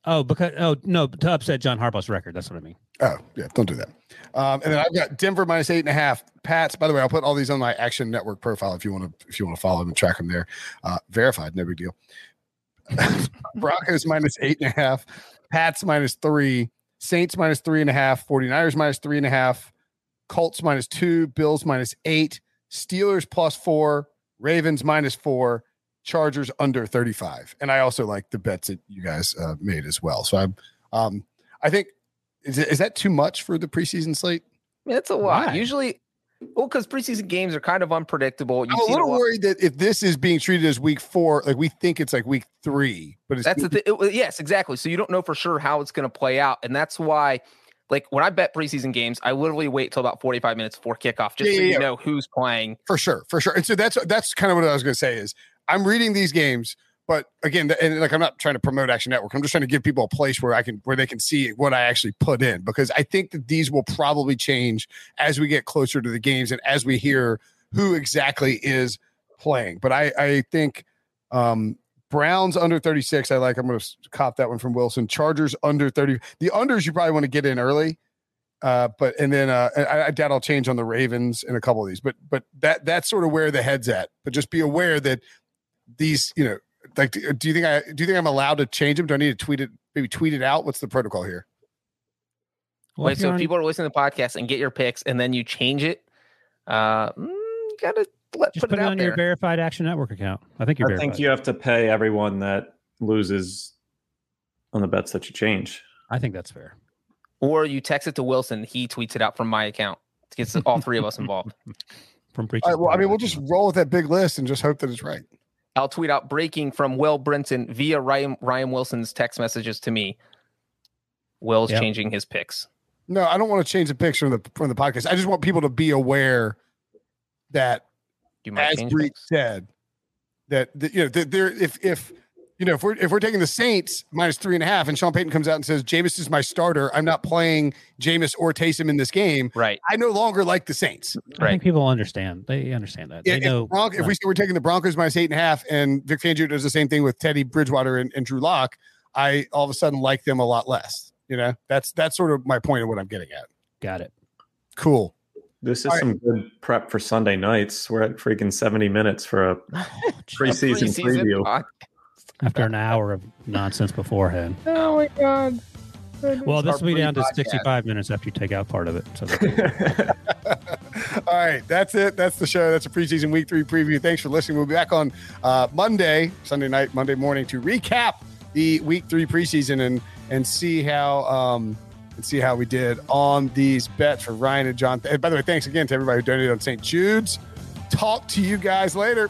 Oh, because oh no, to upset John Harbaugh's record. That's what I mean. Oh, yeah, don't do that. Um, and then I've got Denver minus eight and a half. Pats, by the way, I'll put all these on my Action Network profile if you want to if you want to follow them and track them there. Uh, verified, no big deal. <laughs> Broncos minus eight and a half, Pats minus three, Saints minus three and a half, 49ers minus three and a half, Colts minus two, Bills minus eight, Steelers plus four, Ravens minus four, Chargers under 35. And I also like the bets that you guys uh, made as well. So I'm um I think is, it, is that too much for the preseason slate? I it's a lot. Why? Usually, well, because preseason games are kind of unpredictable. You I'm a little lot- worried that if this is being treated as week four, like we think it's like week three, but it's That's the thing. It- yes, exactly. So you don't know for sure how it's going to play out, and that's why, like when I bet preseason games, I literally wait till about forty-five minutes before kickoff, just Yeah, so yeah, you yeah. know who's playing. for sure, for sure. And so that's that's kind of what I was going to say is I'm reading these games, but again, and like I'm not trying to promote Action Network. I'm just trying to give people a place where I can where they can see what I actually put in because I think that these will probably change as we get closer to the games and as we hear who exactly is playing. But I I think um Browns under 36. I like. I'm going to cop that one from Wilson. Chargers under 30. The unders you probably want to get in early. Uh, but and then uh, I, I doubt I'll change on the Ravens in a couple of these. But but that that's sort of where the head's at. But just be aware that these, you know, like, do do you think I do you think I'm allowed to change them? Do I need to tweet it? Maybe tweet it out. What's the protocol here? Well, Wait, if so you're if on- people are listening to the podcast and get your picks, and then you change it, uh, mm, you gotta let, just put, put, it it out on there. your verified Action Network account. I think you're I verified. think you have to pay everyone that loses on the bets that you change. I think that's fair. or you text it to Wilson. He tweets it out from my account. It gets all three of us involved. <laughs> From preaching. All right, well, I mean, we'll just roll with that big list and just hope that it's right. I'll tweet out breaking from Will Brinson via Ryan, Ryan Wilson's text messages to me. Will's Yep. changing his picks. No, I don't want to change the picture from the from the podcast. I just want people to be aware that You might as change said, that, that you know that there if if you know if we're if we're taking the Saints minus three and a half, and Sean Payton comes out and says Jameis is my starter, I'm not playing Jameis or Taysom in this game. Right. I no longer like the Saints. I right. think people understand. They understand that. Yeah, They if, know. Bronc- if we say we're taking the Broncos minus eight and a half, and Vic Fangio does the same thing with Teddy Bridgewater and, and Drew Lock, I all of a sudden like them a lot less. You know, that's that's sort of my point of what I'm getting at. Got it. Cool. This is All right. some good prep for Sunday nights. We're at freaking 70 minutes for a <laughs> preseason, Preseason preview. pod- After an hour of nonsense beforehand. <laughs> Oh my god. Well, this will be down to pre-podcast. 65 minutes after you take out part of it. So <laughs> All right, that's it. That's the show. That's a preseason week three preview. Thanks for listening. We'll be back on uh, Monday, Sunday night, Monday morning to recap the week three preseason and and see how um and see how we did on these bets for Ryan and John. And by the way, thanks again to everybody who donated on St. Jude's. Talk to you guys later.